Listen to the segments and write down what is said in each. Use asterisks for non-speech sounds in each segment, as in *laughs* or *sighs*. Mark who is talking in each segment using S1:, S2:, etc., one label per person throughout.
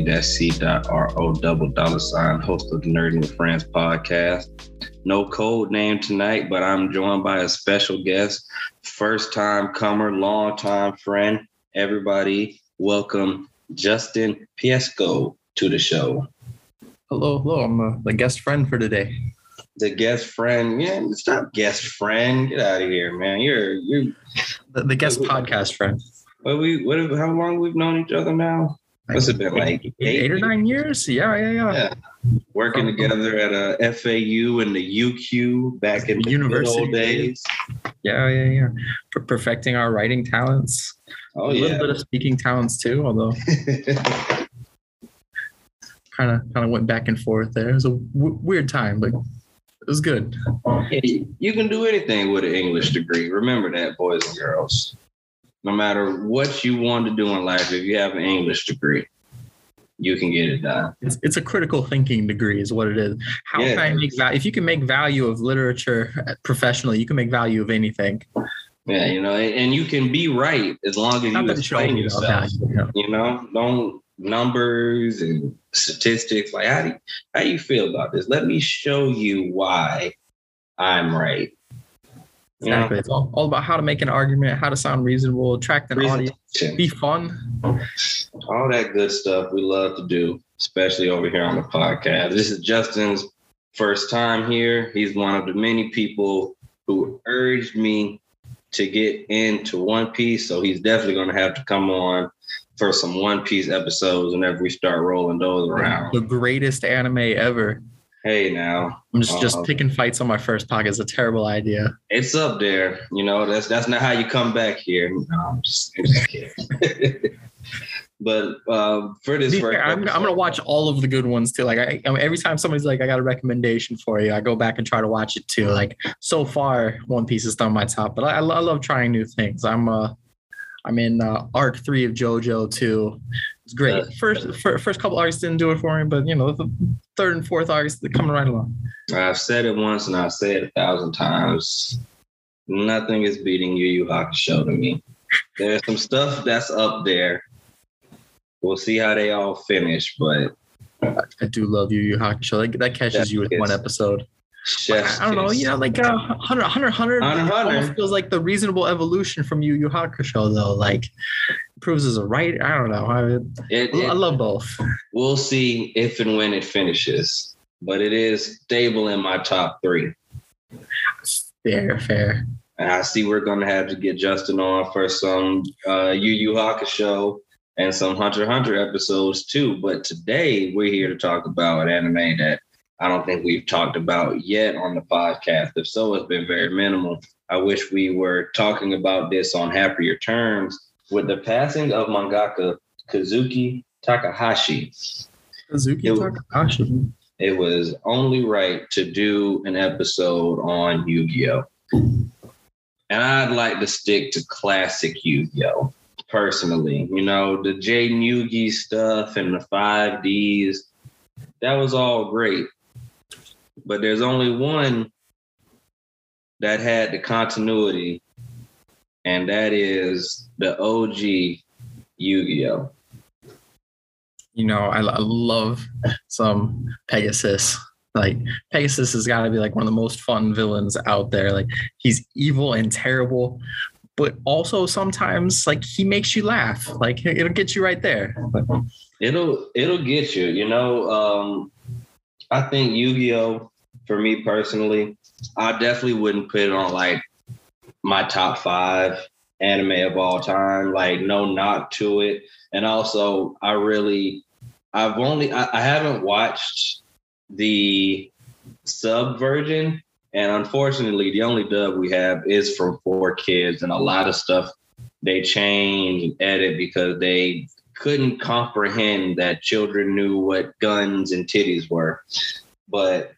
S1: Money. That's C dot R O double dollar sign, host of the Nerding with Friends podcast. No code name tonight, but I'm joined by a special guest, first time comer, long time friend. Everybody, welcome Justin Piesco to the show.
S2: Hello, hello. I'm uh, the guest friend for today.
S1: The guest friend, yeah, stop guest friend. Get out of here, man. You're you're
S2: The, the guest podcast friend.
S1: what we what how long we've known each other now? What's it been like
S2: Eight, eight or nine years? Yeah, yeah, yeah.
S1: Yeah. Working um, together at a FAU and the UQ back in the
S2: University
S1: old days.
S2: Yeah, yeah, yeah. Per- perfecting our writing talents.
S1: Oh
S2: a little
S1: yeah.
S2: bit of speaking talents too, although kind of kind of went back and forth there. It was a w- weird time, but it was good.
S1: You can do anything with an English degree. Remember that, boys and girls. No matter what you want to do in life, if you have an English degree, you can get it done.
S2: It's, it's a critical thinking degree, is what it is. How
S1: Yeah.
S2: can I make value? If you can make value of literature professionally, you can make value of anything.
S1: Yeah, you know, and, you can be right as long as
S2: Not
S1: you
S2: that it should
S1: explain
S2: about
S1: yourself.
S2: value. you know.
S1: You know, don't numbers and statistics. Like, how do you, how you feel about this? Let me show you why I'm right.
S2: Exactly. It's all, all about how to make an argument, how to sound reasonable, attract an audience, be fun.
S1: all that good stuff we love to do, especially over here on the podcast. This is Justin's first time here. He's one of the many people who urged me to get into One Piece, so he's definitely going to have to come on for some One Piece episodes whenever we start rolling those around.
S2: The greatest anime ever.
S1: Hey, now
S2: I'm just just
S1: Uh-oh.
S2: picking fights on my first podcast. It's a terrible idea.
S1: it's up there. You know, that's that's not how you come back here. No, I'm just, I'm just kidding. *laughs* but uh, for this,
S2: I'm, I'm gonna watch all of the good ones too. Like I, I mean, every time somebody's like, "I got a recommendation for you," I go back and try to watch it too. Like so far, One Piece is on my top, but I, I, I love trying new things. I'm uh, I'm in uh, arc three of JoJo too. It's great.
S1: Yeah.
S2: First, fir- first couple artists didn't do it for me, but you know, the third and fourth artists they're coming right along.
S1: I've said it once and I've said it a thousand times. Nothing is beating Yu Yu Hakusho to me. There's some stuff that's up there. We'll see how they all finish, but
S2: I do love Yu Yu Hakusho. That, that catches you with one episode.
S1: Chef's
S2: I don't know, you know, like uh, Hunter, Hunter, Hunter,
S1: Hunter, Hunter.
S2: almost feels like the reasonable evolution from Yu Yu Hakusho, though. Like, proves as a writer. I don't know. I,
S1: It-
S2: I love both.
S1: we'll see if and when it finishes, but it is stable in my top three.
S2: Fair, fair.
S1: And I see we're gonna have to get Justin on for some uh, Yu Yu Hakusho and some Hunter Hunter episodes too. But today we're here to talk about an anime that I don't think we've talked about yet on the podcast. If so, it's been very minimal. I wish we were talking about this on happier terms with the passing of mangaka Kazuki Takahashi.
S2: Kazuki
S1: It-
S2: Takahashi.
S1: It was only right to do an episode on Yu-Gi-Oh! And I'd like to stick to classic Yu-Gi-Oh! personally. You know, the J Yugi stuff and the 5Ds, that was all great. But there's only one that had the continuity, and that is the OG Yu-Gi-Oh!
S2: You know, I, I love some Pegasus. Like Pegasus has got to be like one of the most fun villains out there. Like he's evil and terrible, but also sometimes like he makes you laugh. Like it'll get you right there.
S1: It'll it'll get you. You know, um, I think Yu-Gi-Oh! For me personally, I definitely wouldn't put it on like my top five anime of all time. Like no knock to it. And also, I really, I've only, I, I haven't watched the sub version, and unfortunately, the only dub we have is from 4Kids, and a lot of stuff they change and edit because they couldn't comprehend that children knew what guns and titties were. But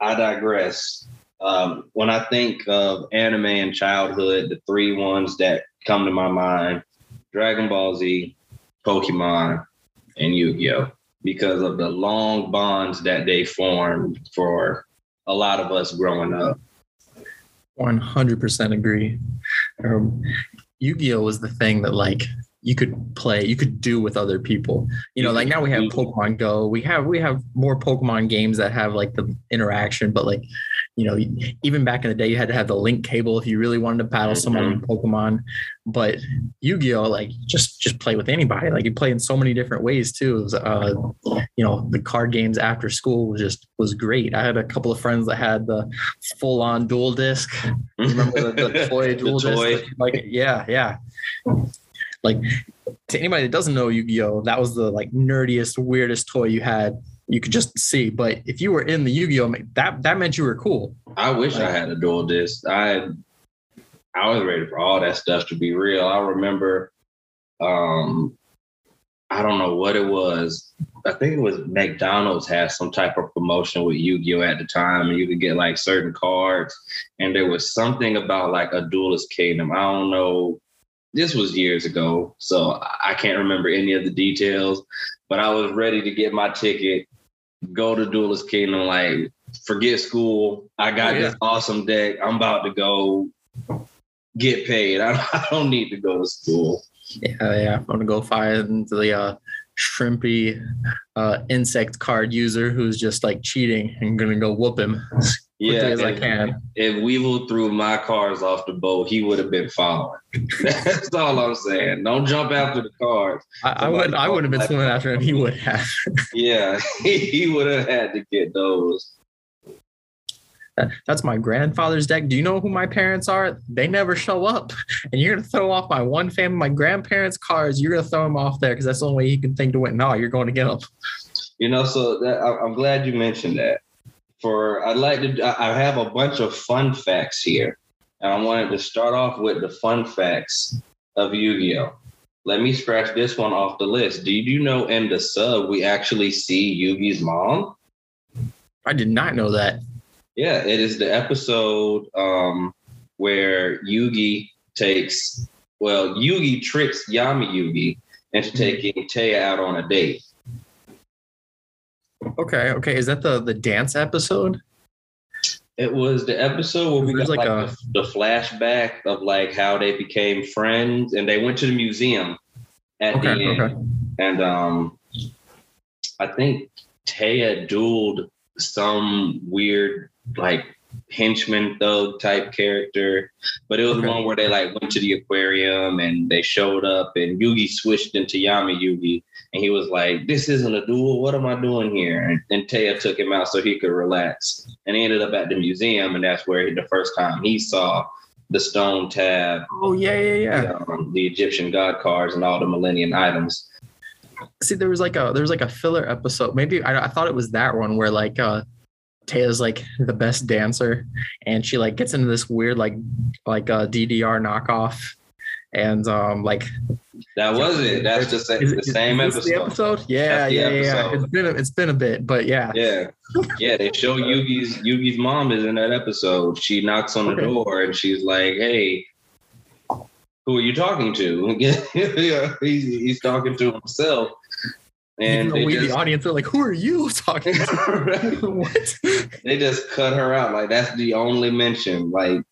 S1: I digress. Um, when I think of anime and childhood, the three ones that come to my mind Dragon Ball Z, Pokemon, and Yu Gi Oh! because of the long bonds that they formed for a lot of us growing up.
S2: 100% agree. Um, Yu-Gi-Oh was the thing that like you could play, you could do with other people. You know, like now we have Pokemon Go. We have we have more Pokemon games that have like the interaction, but like you know, even back in the day, you had to have the link cable if you really wanted to battle someone in
S1: Mm-hmm.
S2: Pokemon. But Yu-Gi-Oh, like just just play with anybody. Like you play in so many different ways too. It was, uh, you know, the card games after school was just was great. I had a couple of friends that had the full-on Duel Disk. *laughs* Remember the, the toy dual
S1: toy.
S2: disc? Like yeah, yeah. Like to anybody that doesn't know Yu-Gi-Oh, that was the like nerdiest, weirdest toy you had. You could just see. But if you were in the Yu-Gi-Oh, that that meant you were cool.
S1: I wish I had a Duel Disk. I I was ready for all that stuff to be real. I remember um I don't know what it was. I think it was McDonald's had some type of promotion with Yu-Gi-Oh at the time, and you could get like certain cards. And there was something about like a duelist kingdom. I don't know. This was years ago, so I can't remember any of the details. But I was ready to get my ticket, go to Duelist Kingdom, like forget school. I got
S2: Oh, yeah.
S1: this awesome deck. I'm about to go get paid. I, *laughs* I don't need to go to school.
S2: Yeah, yeah. I'm gonna go find the uh, shrimpy uh, insect card user who's just like cheating and gonna go whoop him *laughs*
S1: Yeah,
S2: as I
S1: if-
S2: can.
S1: If Weevil threw my cars off the boat, he would have been following. *laughs* That's all I'm saying. Don't jump after the cars.
S2: I, I would I would have been swimming after him. He would have. *laughs*
S1: Yeah, *laughs* he would have had to get those.
S2: That's my grandfather's deck. Do you know who my parents are? They never show up. And you're gonna throw off my one family, my grandparents' cars. You're gonna throw them off there because that's the only way he can think to win. No, you're going to get them.
S1: You know, so that, I'm glad you mentioned that. For I'd like to, I have a bunch of fun facts here, and I wanted to start off with the fun facts of Yu-Gi-Oh. Let me scratch this one off the list. Did you know in the sub we actually see Yugi's mom?
S2: I did not know that.
S1: Yeah, it is the episode um, where Yugi takes, well, Yugi tricks Yami Yugi into taking Téa out on a date.
S2: Okay, okay. Is that the the dance episode?
S1: It was the episode where we
S2: There's
S1: got
S2: like
S1: like,
S2: a-
S1: the, the flashback of like how they became friends and they went to the museum at the end.
S2: okay.
S1: And um I think Téa dueled some weird like henchman thug type character. But it was
S2: Okay.
S1: one where they like went to the aquarium and they showed up and Yugi switched into Yami Yugi and he was like, This isn't a duel. What am I doing here? And, and Téa took him out so he could relax. And he ended up at the museum, and that's where he, the first time he saw the stone tab,
S2: Oh yeah, yeah, yeah.
S1: um, the Egyptian god cards, and all the Millennium items.
S2: See, there was like a there was like a filler episode. Maybe I, I thought it was that one where like uh Téa's like the best dancer, and she like gets into this weird like like uh DDR knockoff, and um like
S1: That was it. That's sa-
S2: is
S1: the same episode.
S2: The episode? Yeah, yeah, yeah. It's been a, it's been a bit, but yeah.
S1: Yeah, yeah. They show Yugi's Yugi's mom is in that episode. She knocks on the
S2: Okay.
S1: door and she's like, "Hey, who are you talking to?" *laughs* yeah, he's, he's talking to himself, and
S2: Even though
S1: they
S2: we,
S1: just,
S2: the audience, are like, "Who are you *laughs* talking to?" *laughs* what?
S1: they just cut her out. Like that's the only mention. Like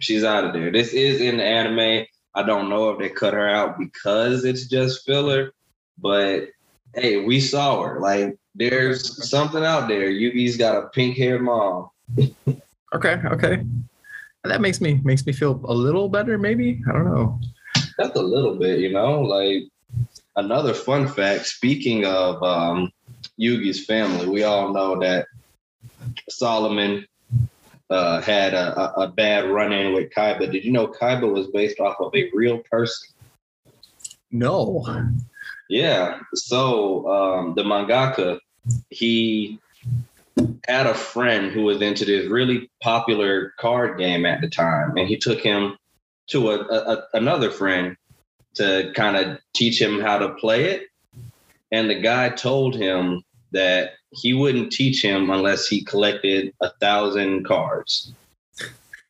S1: she's out of there. This is in the anime. I don't know if they cut her out because it's just filler, but hey, we saw her. Like there's something out there. Yugi's got a pink haired mom.
S2: Okay, okay. That makes me makes me feel a little better. Maybe I don't know.
S1: That's a little bit, you know. Like another fun fact. Speaking of um, Yugi's family, we all know that Solomon uh, had a, a, bad run-in with Kaiba. Did you know Kaiba was based off of a real person?
S2: No.
S1: Yeah. So um, the mangaka, he had a friend who was into this really popular card game at the time, and he took him to a, a, a- another friend to kind of teach him how to play it. And the guy told him that he wouldn't teach him unless he collected a thousand cards.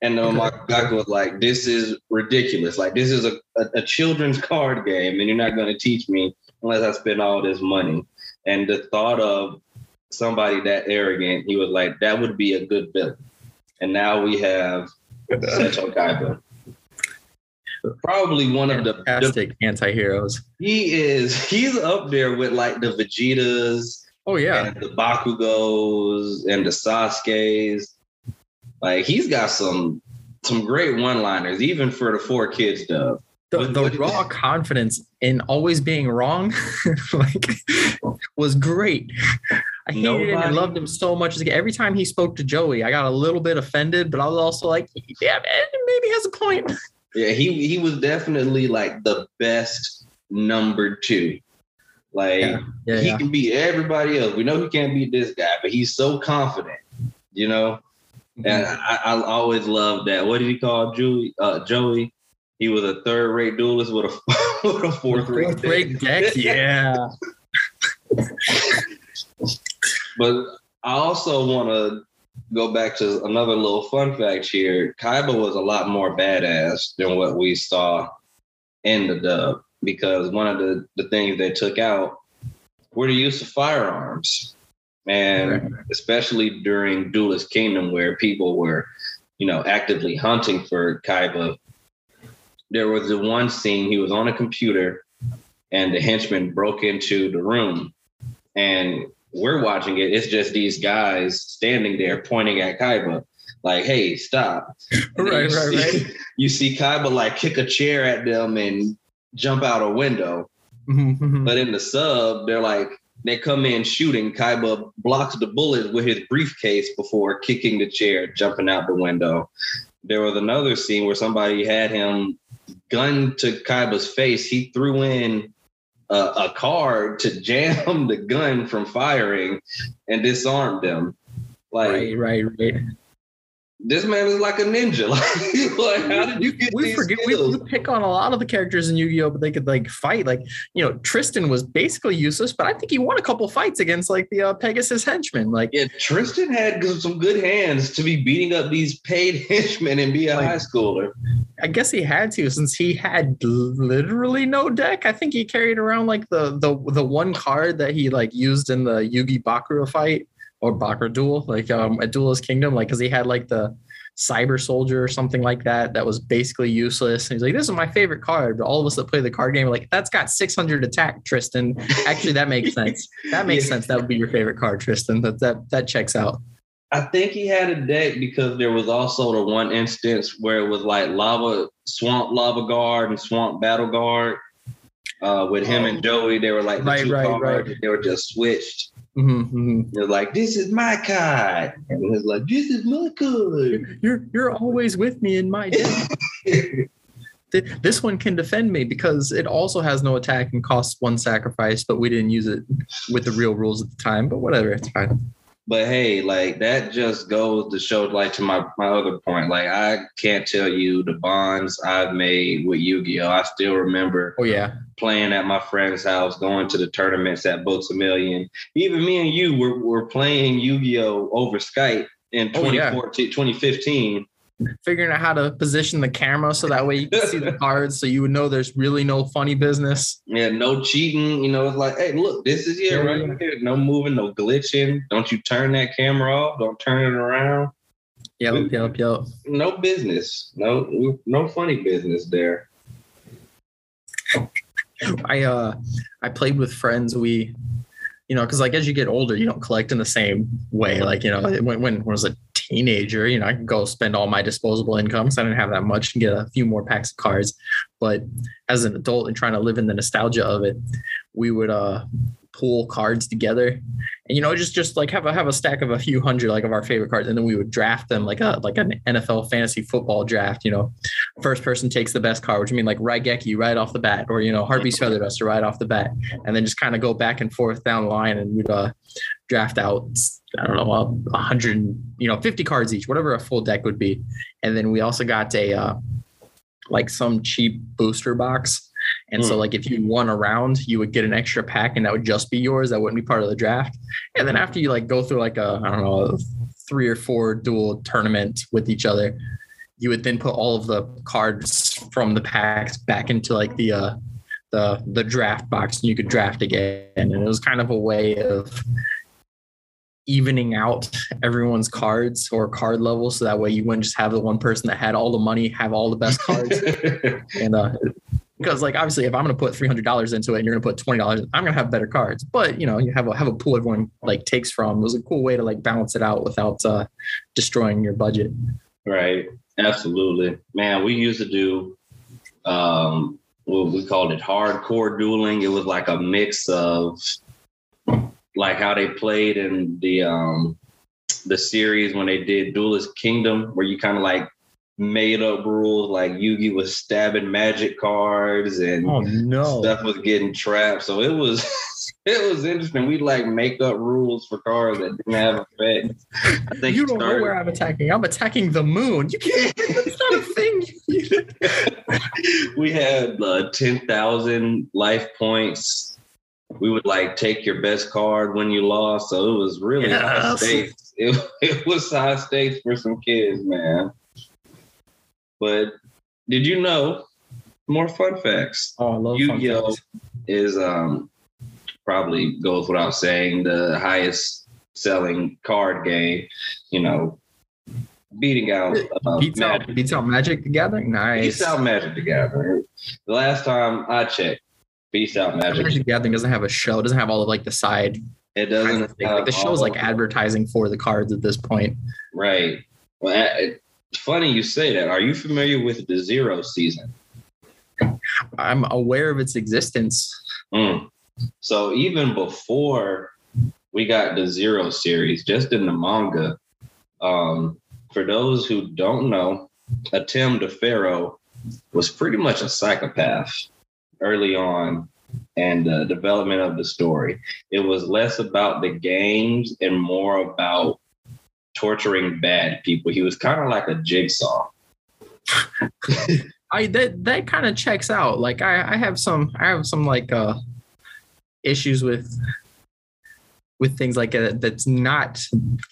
S1: And my mangaka was like, "This is ridiculous. Like this is a, a, a children's *laughs* card game, and you're not going to teach me unless I spend all this money." And the thought of somebody that arrogant, he was like, "That would be a good villain." And now we have uh, Seto Kaiba. Probably one of the, the
S2: fantastic anti-heroes.
S1: he is he's up there with like the Vegetas
S2: Oh yeah,
S1: and the Bakugos and the Sasuke's. Like he's got some some great one-liners, even for the 4Kids dub.
S2: the,
S1: What-
S2: the
S1: what-
S2: raw confidence in always being wrong, *laughs* like, was great. I hated him and loved him so much. Like, every time he spoke to Joey, I got a little bit offended, but I was also like, yeah, man, maybe he has a point. *laughs*
S1: Yeah, he he was definitely like the best number two. Like
S2: Yeah, Yeah,
S1: he
S2: yeah.
S1: can beat everybody else. We know he can't beat this guy, but he's so confident, you know. And I, I always loved that. What did he call Joey? Uh, Joey. He was a third-rate duelist with a *laughs* with a fourth-rate
S2: Fourth rate deck, *laughs* yeah.
S1: But I also want to go back to another little fun fact here. Kaiba was a lot more badass than what we saw in the dub because one of the, the things they took out were the use of firearms. And especially during Duelist Kingdom, where people were, you know, actively hunting for Kaiba, there was the one scene he was on a computer and the henchman broke into the room and we're watching it. It's just these guys standing there pointing at Kaiba, like, "Hey, stop!"
S2: Right, right,
S1: see-
S2: right. *laughs*
S1: You see Kaiba like kick a chair at them and jump out a window.
S2: Mhm.
S1: But in the sub, they're like they come in shooting. Kaiba blocks the bullet with his briefcase before kicking the chair, jumping out the window. There was another scene where somebody had him gun to Kaiba's face. He threw in a, a card to jam *laughs* the gun from firing and disarm them. Like
S2: right, right, right.
S1: This man is like a ninja. *laughs* Like, like how did you get
S2: we
S1: these
S2: forget we, we pick on a lot of the characters in Yu-Gi-Oh, but they could like fight. Like you know, Tristan was basically useless, but I think he won a couple fights against like the uh, Pegasus henchmen. Like
S1: Yeah, Tristan had some good hands to be beating up these paid *laughs* henchmen and be a
S2: Like-
S1: high schooler.
S2: I guess he had to since he had literally no deck. I think he carried around like the the the one card that he like used in the Yugi Bakura fight or Bakura duel, like um at Duelist Kingdom, like because he had like the Cyber Soldier or something like that that was basically useless. And he's like, "This is my favorite card." But all of us that play the card game are like, "That's got 600 attack, Tristan." Actually, that makes sense. That makes *laughs*
S1: Yeah.
S2: sense. That would be your favorite card, Tristan. That that that checks out.
S1: I think he had a deck because there was also the one instance where it was like lava swamp lava guard and swamp battle guard. Uh, with him and Joey, they were like the
S2: Right,
S1: two
S2: right,
S1: cards,
S2: right.
S1: They were just switched.
S2: Mhm, mhm.
S1: They're like, "This is my card," and it was like, "This is my card."
S2: You're you're always with me in my deck. *laughs* Th- this one can defend me because it also has no attack and costs one sacrifice, but we didn't use it with the real rules at the time. But whatever, it's fine.
S1: But hey, like that just goes to show, like to my my other point. Like I can't tell you the bonds I've made with Yu-Gi-Oh. I still remember
S2: Oh yeah,
S1: playing at my friend's house, going to the tournaments at Books a Million. Even me and you were, were playing Yu-Gi-Oh over Skype in
S2: Oh, yeah.
S1: 2014, 2015.
S2: Figuring out how to position the camera so that way you can see the *laughs* cards, so you would know there's really no funny business.
S1: Yeah, no cheating. You know, it's like, hey, look, this is it
S2: Yeah,
S1: right here. No moving, no glitching. Don't you turn that camera off. Don't turn it around.
S2: Yep, yep, yep.
S1: No business. No, no funny business there.
S2: I uh I played with friends. We, you know, because like as you get older, you don't collect in the same way. Like you know, when when, when was a teenager, you know, I could go spend all my disposable income. So I didn't have that much and get a few more packs of cards. But as an adult and trying to live in the nostalgia of it, we would uh pool cards together and you know just just like have a have a stack of a few hundred like of our favorite cards and then we would draft them like a like an NFL fantasy football draft you know first person takes the best card which I mean like Raigeki right off the bat or you know Harpie's Feather Duster right off the bat and then just kind of go back and forth down the line and we'd uh draft out I don't know a hundred you know 50 cards each whatever a full deck would be and then we also got a uh like some cheap booster box and so,
S1: Hmm.
S2: like, if you won a round, you would get an extra pack, and that would just be yours. That wouldn't be part of the draft. And then after you like go through like a I don't know a three or four dual tournament with each other, you would then put all of the cards from the packs back into like the uh the the draft box, and you could draft again. And it was kind of a way of evening out *laughs* everyone's cards or card levels so that way you wouldn't just have the one person that had all the money have all the best cards. *laughs* And uh because like obviously if i'm going to put $300 into it and you're going to put $20 i'm going to have better cards. But you know you have a have a pool everyone like takes from. It was a cool way to like balance it out without uh destroying your budget.
S1: Right. Absolutely. Man we used to do um well, we called it hardcore dueling. It was like a mix of like how they played in the um the series when they did Duelist Kingdom, where you kind of like made up rules, like Yugi was stabbing magic cards and
S2: oh no
S1: stuff was getting trapped. So it was *laughs* it was interesting. We like make up rules for cards that didn't have effect.
S2: I think you don't started, know where I'm attacking. I'm attacking the moon. You can't. *laughs* That's not a thing. *laughs*
S1: we had uh, ten thousand life points we would like take your best card when you lost. So it was really yes. high stakes. *laughs* It, it was high stakes for some kids, man. But did you know more fun facts?
S2: Oh, I love Yu-Gi-Oh
S1: is um probably goes without saying the highest selling card game. You know, beating out
S2: uh, beats Magic. out beats out Magic the Gathering. Nice.
S1: Beats out Magic the Gathering. The last time I checked, Beast out Magic.
S2: Magic Gathering doesn't have a show. It doesn't have all of like the side.
S1: It doesn't.
S2: Like the show's like advertising for the cards at this point.
S1: Right. Well, it's funny you say that. Are you familiar with the Zero season?
S2: I'm aware of its existence.
S1: Mm. So even before we got the Zero series, just in the manga, um, for those who don't know, Atem the Pharaoh was pretty much a psychopath early on and the development of the story. It was less about the games and more about torturing bad people. He was kind of like a jigsaw. *laughs*
S2: I that that kind of checks out. Like I, I have some I have some like uh issues with with things like that's not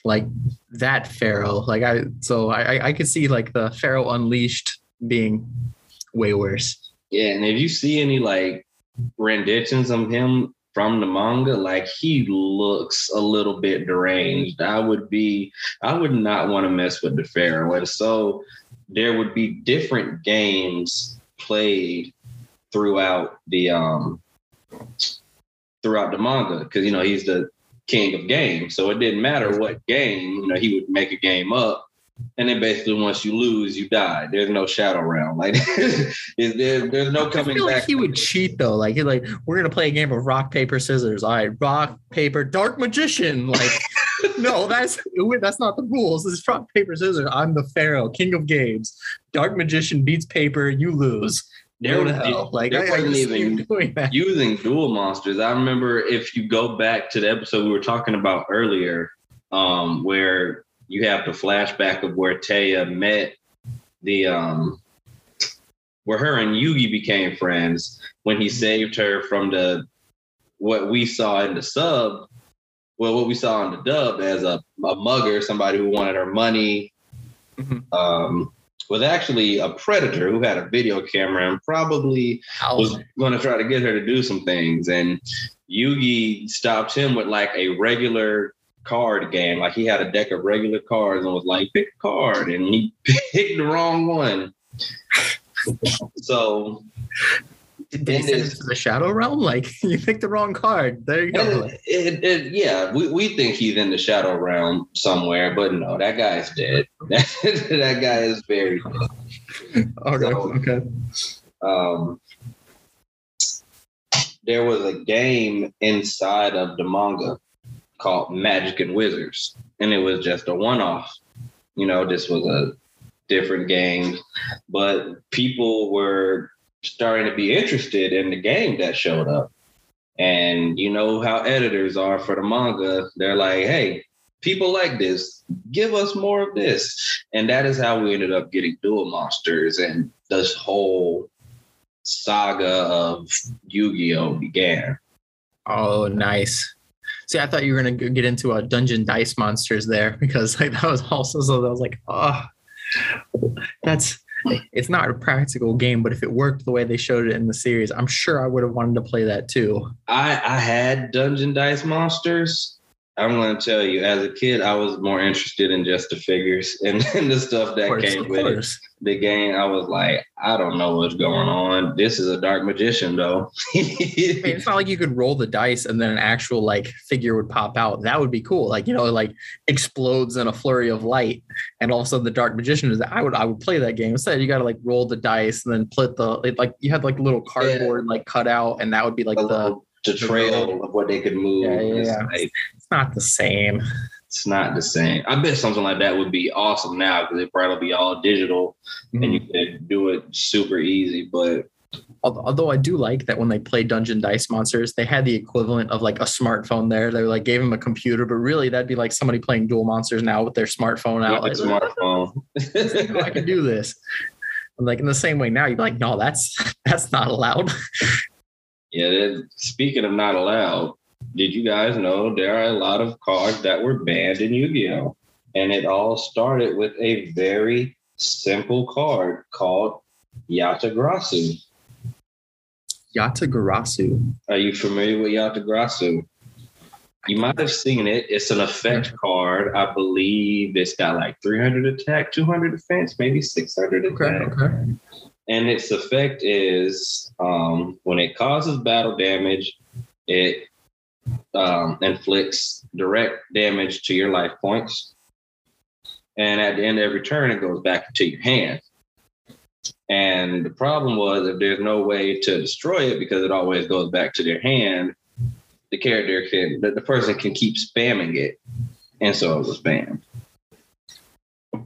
S2: like that Pharaoh. Like I so I I could see like the Pharaoh Unleashed being way worse.
S1: Yeah, and if you see any like renditions of him from the manga, like he looks a little bit deranged. I would be, I would not want to mess with the Pharaoh. And so there would be different games played throughout the um throughout the manga because you know he's the king of games. So it didn't matter what game, you know, he would make a game up and then basically once you lose, you die. There's no shadow round. Like *laughs* there, there's no coming I feel
S2: back.
S1: Like
S2: he would cheat though. Like he like we're gonna play a game of rock paper scissors. All right, rock paper dark magician. Like *laughs* no, that's that's not the rules. This is rock paper scissors. I'm the pharaoh, king of games. Dark magician beats paper. You lose.
S1: Hell. like, there wasn't even *laughs* using duel monsters. I remember if you go back to the episode we were talking about earlier, um, where you have the flashback of where Téa met the um where her and Yugi became friends when he saved her from the what we saw in the sub, well, what we saw in the dub as a, a mugger, somebody who wanted her money, mm-hmm. um, was actually a predator who had a video camera and probably was going to try to get her to do some things. And Yugi stopped him with like a regular card game. Like he had a deck of regular cards and was like, pick a card, and he *laughs* picked the wrong one. so
S2: did he send to the shadow realm? Like *laughs* you picked the wrong card. There you go.
S1: It, it, it, yeah, we, we think he's in the shadow realm somewhere, but no, that guy is dead. *laughs* that guy is very dead.
S2: Okay. So, okay.
S1: Um, there was a game inside of the manga called Magic and Wizards, and it was just a one-off. You know, this was a different game, but people were starting to be interested in the game that showed up. And you know how editors are for the manga. They're like, hey, people like this. Give us more of this. And that is how we ended up getting Duel Monsters and this whole saga of Yu-Gi-Oh began.
S2: Oh, nice. See, I thought you were gonna get into a dungeon dice monsters there *laughs* because like that was also so I was like, oh, that's it's not a practical game, but if it worked the way they showed it in the series, I'm sure I would have wanted to play that too.
S1: I I had dungeon dice monsters. I'm going to tell you, as a kid, I was more interested in just the figures *laughs* and, and the stuff that
S2: course,
S1: came with it. The game, I was like, I don't know what's going on. This is a dark magician, though.
S2: I mean, it's not like you could roll the dice and then an actual like figure would pop out. That would be cool. Like you know, it, like explodes in a flurry of light, and all of a sudden the dark magician is. I would I would play that game instead. You got to like roll the dice and then put the it, like you had like little cardboard like cut out, and that would be like
S1: A
S2: the.
S1: little- trail of what they could move.
S2: Yeah, yeah,
S1: It's
S2: yeah.
S1: like,
S2: It's not the same.
S1: it's not the same. I bet something like that would be awesome now because it probably be all digital and mm-hmm. you could do it super easy. But
S2: Although I do like that when they play Dungeon Dice Monsters, they had the equivalent of like a smartphone there. They like gave him a computer, but really that'd be like somebody playing Duel Monsters now with their smartphone out. Like,
S1: smartphone,
S2: I can do this. I'm like in the same way now, you're like, no, that's *laughs* that's not allowed. *laughs*
S1: yeah. Speaking of not allowed, did you guys know there are a lot of cards that were banned in Yu-Gi-Oh, and it all started with a very simple card called Yatagrasu.
S2: Yatagarasu.
S1: Are you familiar with Yatagarasu? You might have seen it. It's an effect card. I believe it's got like 300 attack, 200 defense, maybe 600
S2: Okay,
S1: attack.
S2: okay.
S1: And its effect is um, when it causes battle damage, it um, inflicts direct damage to your life points. And at the end of every turn, it goes back to your hand. And the problem was if there's no way to destroy it because it always goes back to their hand, the character can, the, the person can keep spamming it. And so it was banned.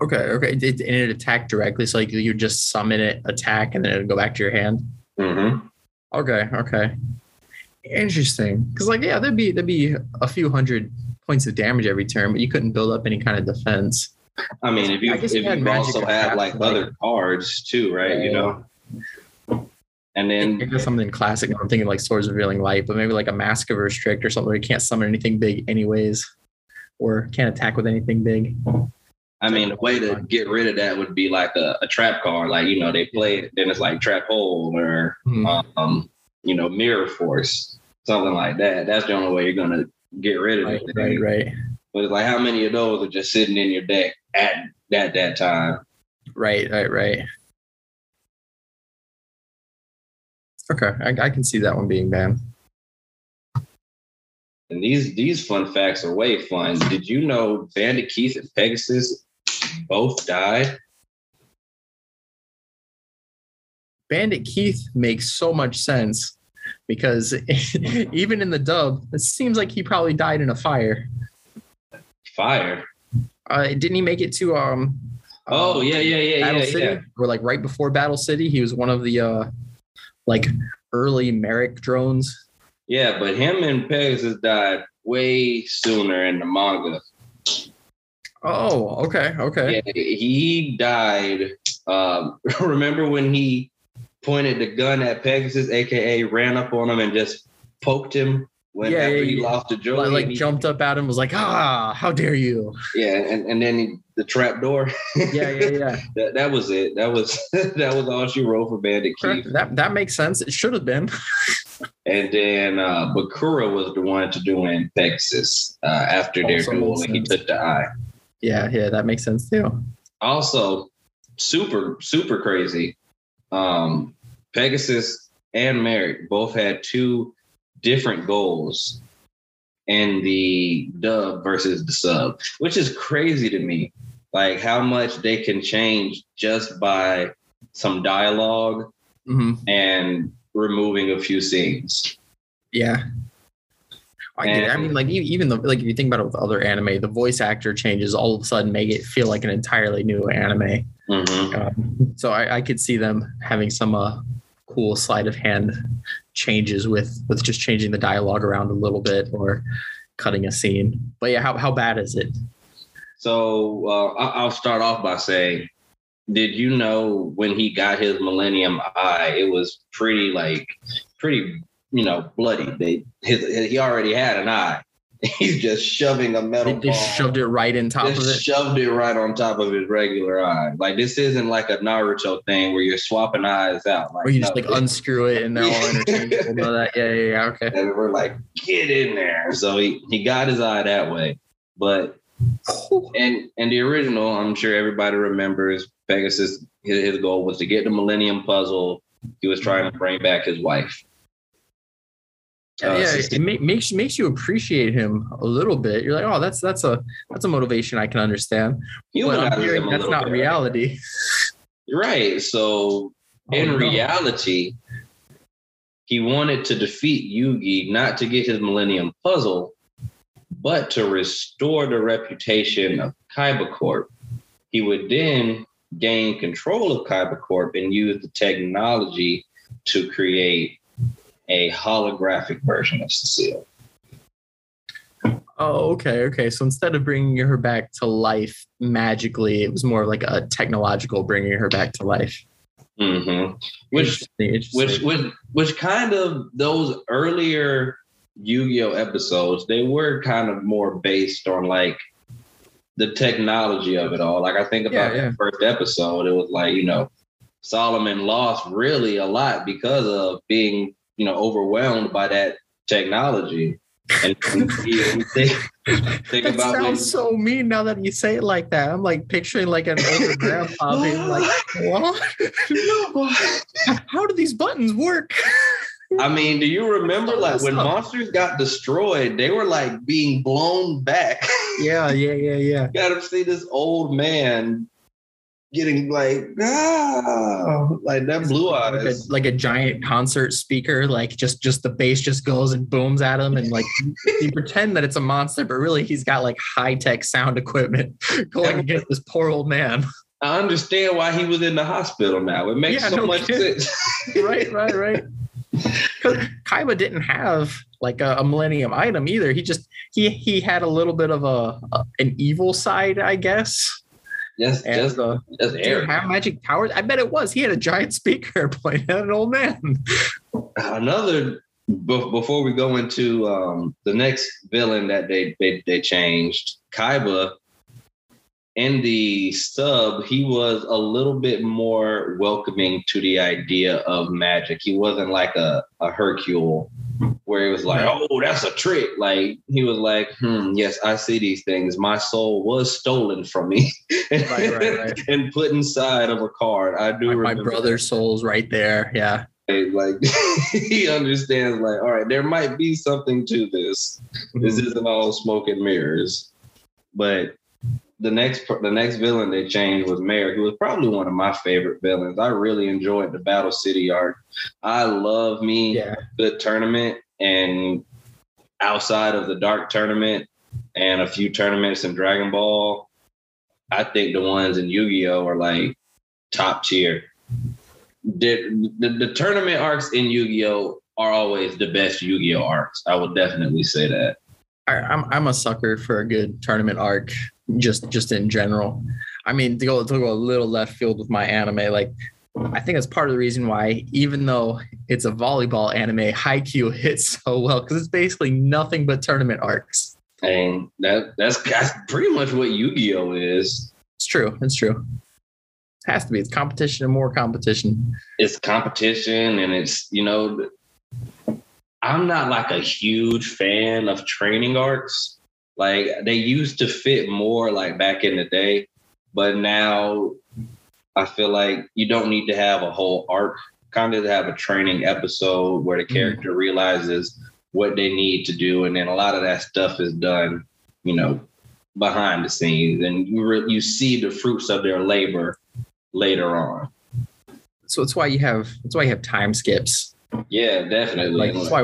S2: Okay, okay. It, and it attacked directly, so like you just summon it, attack, and then it'd go back to your hand.
S1: Mm-hmm.
S2: Okay, okay. Interesting. Because like, yeah, there'd be there'd be a few hundred points of damage every turn, but you couldn't build up any kind of defense.
S1: I mean, if you
S2: I
S1: if
S2: guess you
S1: you
S2: had magic
S1: also have
S2: attack,
S1: like
S2: like-
S1: other cards too, right? You know. And then
S2: guess something classic. I'm thinking like Swords of Revealing Light, but maybe like a Mask of Restrict or something where you can't summon anything big anyways, or can't attack with anything big.
S1: I mean, the way to get rid of that would be like a, a trap card. Like, you know, they play it, then it's like trap hole or,
S2: Hmm.
S1: um, you know, mirror force, something like that. That's the only way you're going to get rid of
S2: Right,
S1: it.
S2: right, right,
S1: But it's like, how many of those are just sitting in your deck at that, that time?
S2: right, right, right. Okay, I, I can see that one being banned.
S1: And these, these fun facts are way fun. Did you know Bandit Keith and Pegasus both died?
S2: Bandit Keith makes so much sense because *laughs* even in the dub, it seems like he probably died in a fire.
S1: Fire.
S2: Uh, didn't he make it to um?
S1: Oh,
S2: um,
S1: yeah, yeah, yeah,
S2: Battle
S1: yeah,
S2: City,
S1: yeah.
S2: or like right before Battle City, he was one of the uh, like early Marik drones.
S1: Yeah, but him and Pegasus died way sooner in the manga.
S2: Oh, okay, okay.
S1: Yeah, he died. Um, *laughs* remember when he pointed the gun at Pegasus, aka ran up on him and just poked him when
S2: Yeah,
S1: after
S2: yeah,
S1: he
S2: yeah.
S1: lost to Joey?
S2: Like, like
S1: he-
S2: jumped up at him, was like, "Ah, how dare you!"
S1: Yeah, and, and then he, the trap door.
S2: Yeah, yeah, yeah. *laughs*
S1: that, that was it. That was *laughs* that was all she wrote for Bandit Keith.
S2: that that makes sense. It should have been.
S1: And then uh, Bakura was the one to doing Pegasus uh, after their duel, and he took the eye.
S2: Yeah, yeah, that makes sense too.
S1: also super super crazy um pegasus and marik both had two different goals in the dub versus the sub which is crazy to me like how much they can change just by some dialogue
S2: hmm
S1: and removing a few scenes
S2: Yeah. I get it. I mean, like even the like if you think about it with other anime, the voice actor changes all of a sudden make it feel like an entirely new anime.
S1: Mhm.
S2: Um, so I, I could see them having some uh, cool sleight of hand changes with with just changing the dialogue around a little bit or cutting a scene. But yeah, how how bad is it?
S1: So uh, I'll start off by saying, did you know when he got his Millennium Eye, it was pretty like pretty you know bloody. They his, he already had an eye, *laughs* he's just shoving a metal
S2: They,
S1: ball.
S2: shoved it right in top of it.
S1: shoved it right on top of his regular eye. Like this isn't like a Naruto thing where you're swapping eyes out. Like
S2: Or you just
S1: no,
S2: like unscrew it and they're all interchangeable. *laughs* That? Yeah, yeah, yeah. Okay.
S1: and we're like, get in there. So he, he got his eye that way. But and and the original, I'm sure everybody remembers Pegasus. His, his goal was to get the Millennium Puzzle. He was trying to bring back his wife. Uh,
S2: yeah, it ma- makes makes you appreciate him a little bit. You're like, oh, that's that's a that's a motivation I can understand. But I'm hearing that's not
S1: bit,
S2: reality.
S1: Right. So in
S2: Oh, no.
S1: reality, he wanted to defeat Yugi not to get his Millennium Puzzle, but to restore the reputation of Kaiba Corp. He would then gain control of Kaiba Corp and use the technology to create a holographic version of Cecile.
S2: Oh, okay, okay. So instead of bringing her back to life magically, it was more like a technological bringing her back to life.
S1: hmm Which
S2: Interesting, interesting.
S1: which which which kind of those earlier Yu-Gi-Oh episodes, they were kind of more based on like the technology of it all. Like I think about
S2: Yeah, yeah.
S1: the first episode, it was like, you know, Solomon lost really a lot because of being, you know, overwhelmed by that technology. And, you think, think
S2: that
S1: about when,
S2: sounds so mean now that you say it like that. I'm like picturing like an older *laughs* grandpa being like, "What? *laughs* How do these buttons work?"
S1: I mean, do you remember like when monsters got destroyed, they were like being blown back.
S2: yeah, yeah, yeah, yeah. *laughs*
S1: you got to see this old man getting like ah like that blue
S2: Like a,
S1: eyes.
S2: like a giant concert speaker, like just just the bass just goes and booms at him, and like *laughs* you pretend that it's a monster, but really he's got like high tech sound equipment *laughs* going against this poor old man.
S1: I understand why he was in the hospital now. It makes
S2: Yeah,
S1: so
S2: no
S1: much
S2: kidding.
S1: sense. *laughs*
S2: right, right, right. Kaiba didn't have like a, a Millennium item either. He just he he had a little bit of a, a an evil side, I guess.
S1: Just,
S2: And
S1: just,
S2: uh,
S1: just air.
S2: have magic powers? I bet it was. He had a giant *laughs* speaker *laughs* pointing at an old man.
S1: Another before we go into um, the next villain that they they, they changed, Kaiba. In the sub, he was a little bit more welcoming to the idea of magic. He wasn't like a, a Hercule where he was like, oh, that's a trick. Like he was like, hmm, yes, I see these things. My soul was stolen from me *laughs*
S2: Right, right, right.
S1: and put inside of a card. I do
S2: My, my brother's soul's right there. Yeah.
S1: like *laughs* he understands like all right there might be something to this this
S2: Mhm.
S1: isn't all smoke and mirrors but the next the next villain they changed was mayor who was probably one of my favorite villains i really enjoyed the battle city arc i love me
S2: Yeah.
S1: good tournament and outside of the dark tournament and a few tournaments in dragon ball i think the ones in yu-gi-oh are like top tier the, the, the tournament arcs in Yu-Gi-Oh are always the best Yu-Gi-Oh arcs. I would definitely say that.
S2: I, I'm I'm a sucker for a good tournament arc, just just in general. I mean, to go to go a little left field with my anime, like I think that's part of the reason why, even though it's a volleyball anime, Haikyuu *laughs* hits so well because it's basically nothing but tournament arcs.
S1: And that that's, that's pretty much what Yu-Gi-Oh is.
S2: It's true. It's true. It has to be. It's competition and more competition.
S1: It's competition and it's, you know, I'm not like a huge fan of training arcs. Like they used to fit more like back in the day, but now I feel like you don't need to have a whole arc. Kind of have a training episode where the mm. character realizes what they need to do, and then a lot of that stuff is done, you know, behind the scenes, and you re- you see the fruits of their labor later on.
S2: So it's why you have. That's why you have time skips.
S1: Yeah, definitely.
S2: Like that's why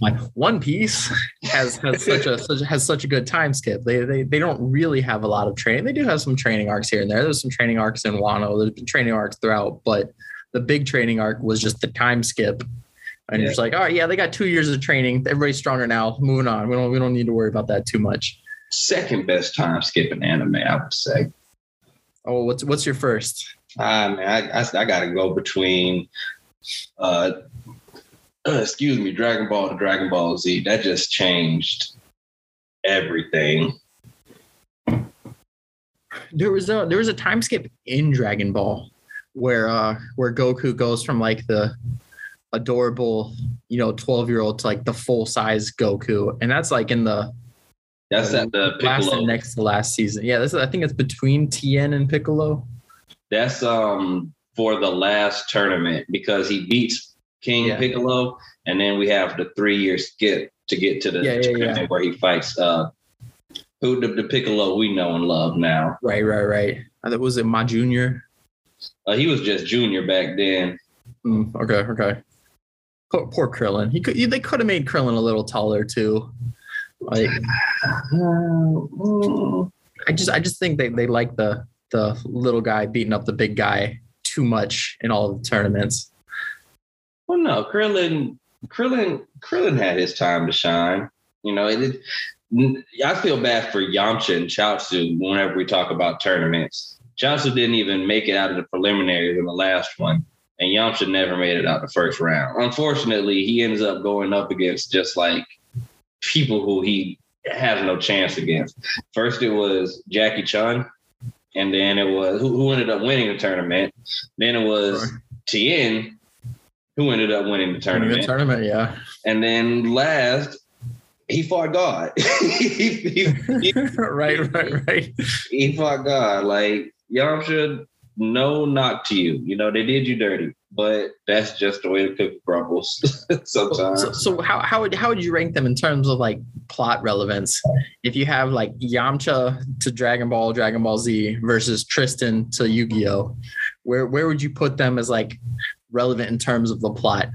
S2: like One Piece has has *laughs* such a such, has such a good time skip. They, they they don't really have a lot of training. They do have some training arcs here and there. There's some training arcs in Wano. There's been training arcs throughout, but the big training arc was just the time skip. And you're just like, oh yeah, they got two years of training. Everybody's stronger now. Moving on. We don't we don't need to worry about that too much.
S1: second best time skipping anime, I would say.
S2: Oh, what's what's your first?
S1: Ah, man, I, I, I got to go between, uh, uh, *clears throat* excuse me, Dragon Ball to Dragon Ball Z. That just changed everything.
S2: There was a there was a time skip in Dragon Ball where uh where Goku goes from like the adorable, you know, 12 year old to like the full size Goku. And that's like in the
S1: That's at the
S2: last and next to last season. Yeah, this is, I think it's between Tien and Piccolo.
S1: That's um for the last tournament because he beats King
S2: Yeah.
S1: Piccolo, and then we have the three year skip to get to the
S2: Yeah, yeah,
S1: where he fights uh who the, the Piccolo we know and love now.
S2: Right, right, right. I think was it my Junior?
S1: Uh, he was just junior back then.
S2: Mm, okay, okay. Poor, poor Krillin. He could. They could have made Krillin a little taller too. Like I just, I just think they they like the the little guy beating up the big guy too much in all of the tournaments.
S1: Well, no, Krillin, Krillin, Krillin had his time to shine. You know, it. it I feel bad for Yamcha and Chaozu whenever we talk about tournaments. Chaozu didn't even make it out of the preliminaries in the last one, and Yamcha never made it out the first round. Unfortunately, he ends up going up against just like people who he has no chance against. First, it was Jackie Chun, and then it was who, who ended up winning the tournament. Then it was
S2: Sure.
S1: Tien, who ended up winning the
S2: Winning
S1: tournament.
S2: The tournament, yeah.
S1: And then last, he fought God. *laughs* he, he, he, *laughs*
S2: right, right, right.
S1: he fought God. Like Yamcha, no knock to you. You know, they did you dirty, but that's just the way the cookie crumbles *laughs* sometimes.
S2: So, so how how would how would you rank them in terms of like plot relevance? If you have like Yamcha to Dragon Ball, Dragon Ball Z versus Tristan to Yu Gi Oh, where where would you put them as like relevant in terms of the plot?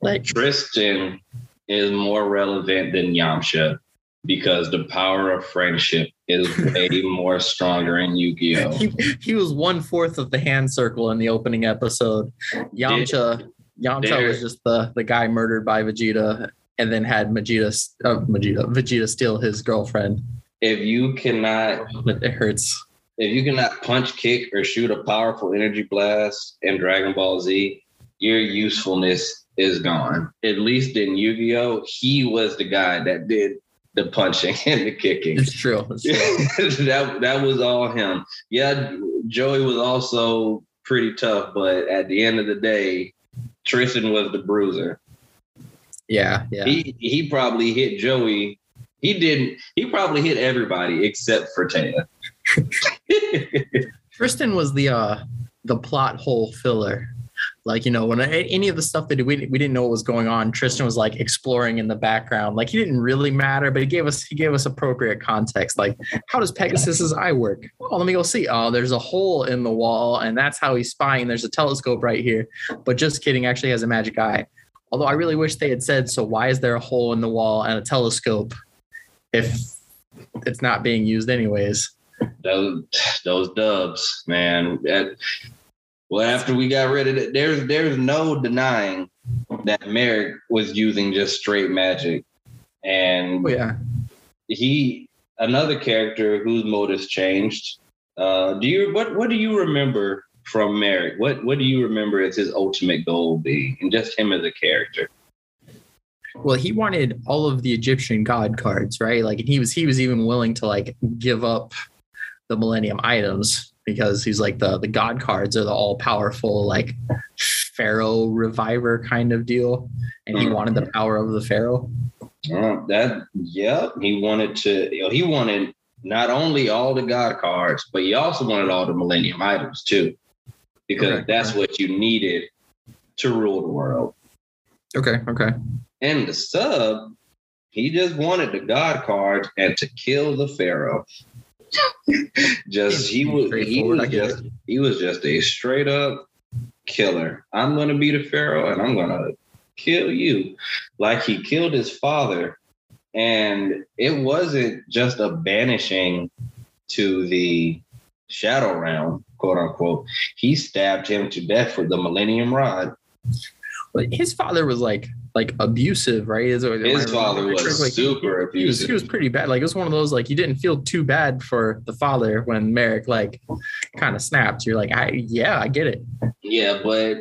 S2: Like
S1: Tristan is more relevant than Yamcha because the power of friendship is way *laughs* more stronger in Yu-Gi-Oh.
S2: he, he was one fourth of the hand circle in the opening episode. Yamcha Yamcha
S1: there-
S2: was just the the guy murdered by Vegeta, and then had Vegeta uh, Vegeta Vegeta steal his girlfriend.
S1: If you cannot
S2: it hurts.
S1: if you cannot punch, kick, or shoot a powerful energy blast in Dragon Ball Z, your usefulness is gone. At least in Yu-Gi-Oh, he was the guy that did the punching *laughs* and the kicking.
S2: It's true. It's true. *laughs*
S1: that that was all him. Yeah, Joey was also pretty tough, but at the end of the day, Tristan was the bruiser.
S2: Yeah, yeah.
S1: He he probably hit Joey. He didn't. He probably hit everybody except for Téa. *laughs*
S2: Tristan was the uh the plot hole filler. Like you know, when I, any of the stuff that we we didn't know what was going on, Tristan was like exploring in the background. Like he didn't really matter, but he gave us he gave us appropriate context. Like, how does Pegasus's eye work? Oh, let me go see. Oh, there's a hole in the wall, and that's how he's spying. There's a telescope right here. But just kidding, actually has a magic eye. Although I really wish they had said, so why is there a hole in the wall and a telescope if it's not being used anyways?
S1: those those dubs, man. Well, after we got rid of it, there's there's no denying that Marik was using just straight magic, and
S2: Oh yeah.
S1: he another character whose motives changed. Uh, do you what what do you remember from Marik? What what do you remember as his ultimate goal being, and just him as a character?
S2: Well, he wanted all of the Egyptian god cards, right? Like he was he was even willing to like give up the Millennium items because he's like the the god cards are the all powerful like pharaoh reviver kind of deal, and he wanted the power of the pharaoh.
S1: Uh, that yep, he wanted to. You know, he wanted not only all the god cards, but he also wanted all the Millennium items too, because
S2: Okay.
S1: that's what you needed to rule the world.
S2: Okay, okay.
S1: And the sub, he just wanted the god cards and to kill the pharaoh. *laughs* just he was he was just he was just a straight up killer. I'm gonna be the pharaoh and I'm gonna kill you, like he killed his father. And it wasn't just a banishing to the shadow realm, quote unquote. He stabbed him to death with the Millennium Rod.
S2: But his father was like like abusive, right? Is
S1: His father was
S2: correctly?
S1: super
S2: he was
S1: abusive.
S2: he was pretty bad. Like it was one of those like you didn't feel too bad for the father when Marik like kind of snapped. You're like, I yeah, I get it.
S1: Yeah, but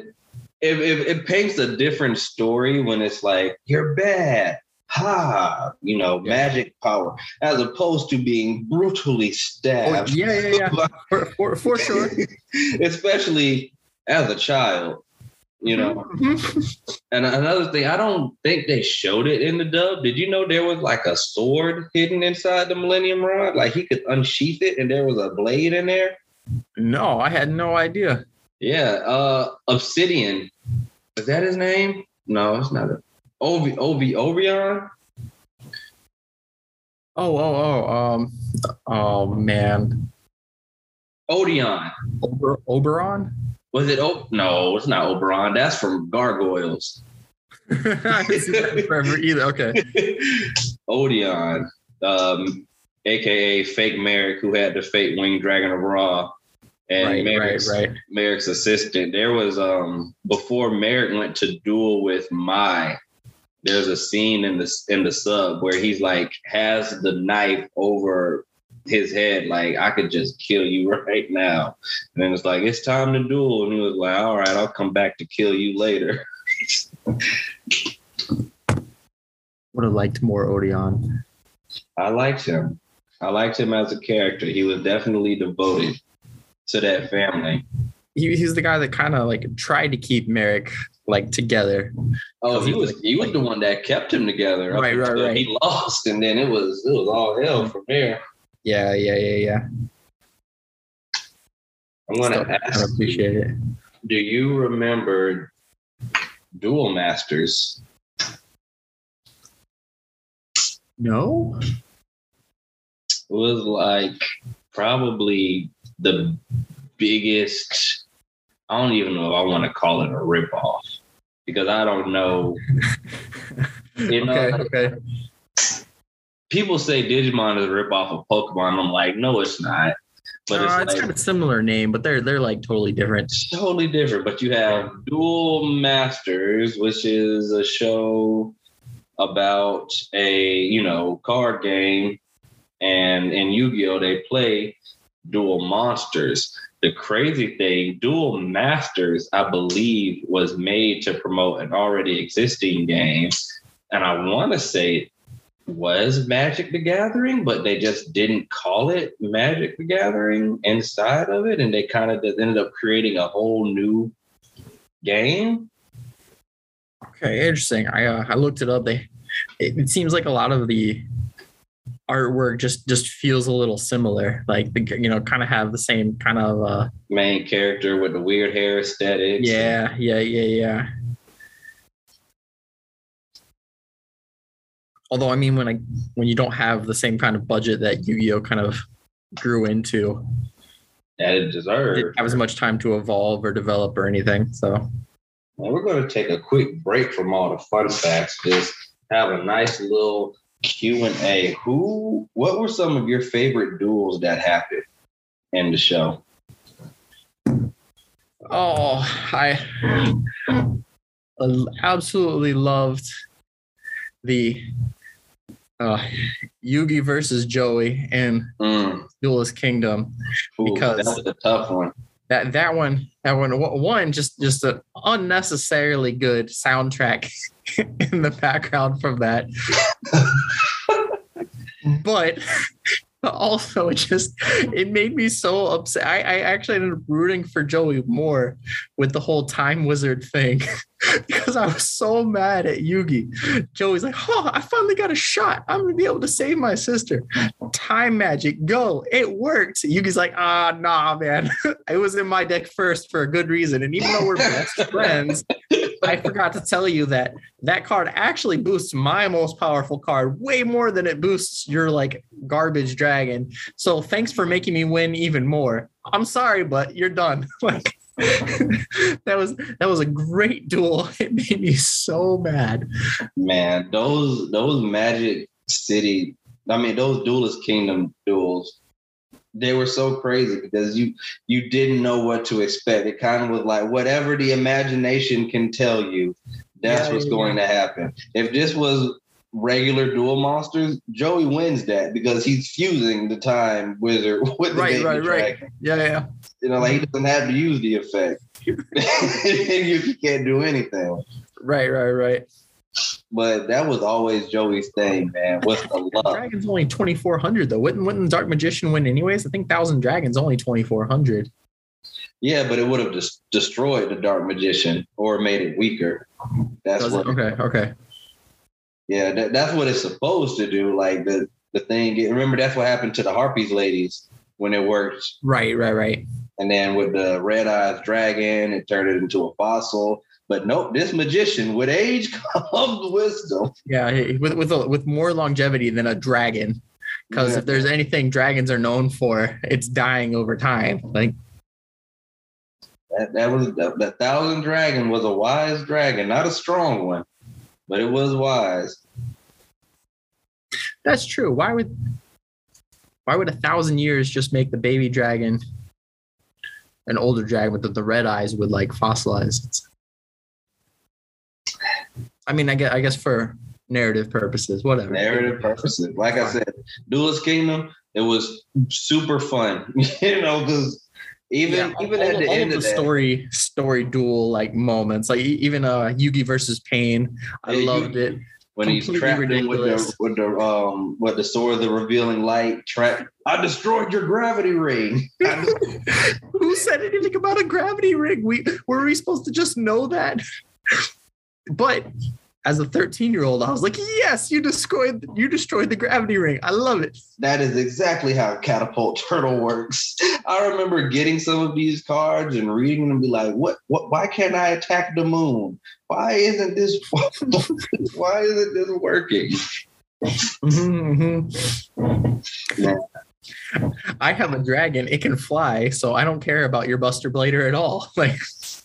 S1: it, it, it paints a different story when it's like, you're bad. ha, you know,
S2: Yeah.
S1: magic power, as opposed to being brutally
S2: Oh,
S1: stabbed.
S2: yeah, yeah, yeah. *laughs* For, for, for sure. *laughs*
S1: Especially as a child, you know.
S2: Mhm.
S1: And another thing, I don't think they showed it in the dub. Did you know there was like a sword hidden inside the Millennium Rod? Like he could unsheath it and there was a blade in there?
S2: No, I had no idea.
S1: Yeah, uh Obsidian. Is that his name? No, it's not. A, Ovi Ovi Ovion?
S2: Oh, oh, oh. Um, oh man,
S1: Odion.
S2: Ober, Oberon.
S1: Was it oh no, it's not Oberon. That's from Gargoyles. *laughs*
S2: I seen either. Okay. *laughs*
S1: Odion, um, aka Fake Marik, who had the fake winged dragon of Ra. And
S2: Right, right,
S1: Marik's,
S2: right.
S1: Marik's assistant. There was um before Marik went to duel with Mai. There's a scene in the in the sub where he's like has the knife over his head, like I could just kill you *laughs* right now. And then it's like it's time to duel, and he was like, "All right, I'll come back to kill you later." *laughs*
S2: Would have liked more Odion.
S1: I liked him. I liked him as a character. He was definitely devoted to that family.
S2: He, he's the guy that kind of like tried to keep Marik like together.
S1: Oh, he was he was the one that kept him together.
S2: Right, right, right.
S1: He lost, and then it was it was all hell from there.
S2: Yeah, yeah, yeah, yeah.
S1: I'm gonna
S2: Still, I
S1: ask. you,
S2: appreciate it.
S1: Do you remember Duel Masters?
S2: No.
S1: It was like probably the biggest. I don't even know if I want to call it a ripoff because I don't know. *laughs* You know,
S2: okay, okay.
S1: People say Digimon is a ripoff of Pokemon. I'm like, no, it's not. But
S2: Uh,
S1: it's,
S2: it's
S1: like,
S2: kind of a similar name, but they're they're like totally different.
S1: totally different. But you have Duel Masters, which is a show about a you know card game, and in Yu-Gi-Oh they play Duel Monsters. The crazy thing, Duel Masters, I believe, was made to promote an already existing game, and I want to say was Magic the Gathering, but they just didn't call it Magic the Gathering inside of it, and they kind of just ended up creating a whole new game.
S2: Okay, interesting. I uh, I looked it up. They it, it seems like a lot of the artwork just just feels a little similar. Like the you know kind of have the same kind of uh
S1: Main character with the weird hair aesthetics.
S2: yeah yeah yeah yeah. Although I mean when I when you don't have the same kind of budget that Yu-Gi-Oh kind of grew into,
S1: that it deserved.
S2: didn't have as much time to evolve or develop or anything. So
S1: And we're going to take a quick break from all the fun facts. Just have a nice little Q and A. Who? What were some of your favorite duels that happened in the show?
S2: Oh, I absolutely loved the uh, Yugi versus Joey in
S1: Mm,
S2: Duelist Kingdom.
S1: ooh,
S2: Because-
S1: that's a tough one.
S2: That that one, that one, one just just an unnecessarily good soundtrack *laughs* in the background from that. *laughs* but also it just it made me so upset. I, I actually ended up rooting for Joey more with the whole time wizard thing *laughs* *laughs* because I was so mad at Yugi. Joey's like, oh, I finally got a shot. I'm gonna be able to save my sister. Time magic, go. It worked. Yugi's like, ah, nah, man. *laughs* it was in my deck first for a good reason. And even though we're best *laughs* friends, I forgot to tell you that that card actually boosts my most powerful card way more than it boosts your like garbage dragon. So thanks for making me win even more. I'm sorry, but you're done. like *laughs* that was that was a great duel. *laughs* It made me so mad.
S1: Man, those those Magic City, I mean those Duelist Kingdom duels, they were so crazy because you you didn't know what to expect. It kind of was like whatever the imagination can tell you, that's
S2: Yeah,
S1: what's
S2: yeah,
S1: going to happen. If this was regular duel monsters, Joey wins that because he's fusing the time wizard *laughs* with the
S2: Right, right, right. Yeah, yeah.
S1: You know, like he mm-hmm. doesn't have to use the effect. *laughs* *laughs* you can't do anything.
S2: Right, right, right.
S1: But that was always Joey's thing, man. What's the love?
S2: Dragon's only 2,400 though. Wouldn't, wouldn't Dark Magician win anyways? I think Thousand Dragons only 2,400.
S1: Yeah, but it would have just destroyed the Dark Magician or made it weaker. That's
S2: Does
S1: what.
S2: it? Okay, okay.
S1: Yeah, that, that's what it's supposed to do. Like the the thing. Remember, that's what happened to the Harpies ladies when it worked.
S2: Right, right, right.
S1: And then with the red eyes dragon, it turned it into a fossil. But nope, this magician with age *laughs* comes wisdom.
S2: Yeah, with with a, with more longevity than a dragon. Because
S1: Yeah.
S2: if there's anything dragons are known for, it's dying over time. Like
S1: That, that was the, the thousand dragon was a wise dragon, not a strong one, but it was wise.
S2: that's true. Why would why would a thousand years just make the baby dragon an older dragon with the, the red eyes would like fossilize? It's- I mean, I guess I guess for narrative purposes, whatever.
S1: Narrative purposes. Like I said, Duelist Kingdom, it was super fun. *laughs* you know, because even
S2: Yeah,
S1: even
S2: all,
S1: at the
S2: all
S1: end
S2: of the
S1: that,
S2: story story duel like moments, like even uh Yugi versus Panik, I
S1: Yeah,
S2: loved it.
S1: When he's trapped in with the with the um with the sword of the revealing light trap. I destroyed your gravity ring. *laughs*
S2: Who said anything about a gravity ring? We were we supposed to just know that? But as a 13 year old, I was like, yes, you destroyed you destroyed the gravity ring. I love it.
S1: that is exactly how catapult turtle works. I remember getting some of these cards and reading them and be like, what what why can't I attack the moon? Why isn't this *laughs* why isn't this working?
S2: Mhm, mhm. I have a dragon. It can fly, so I don't care about your Buster Blader at all. *laughs* Like,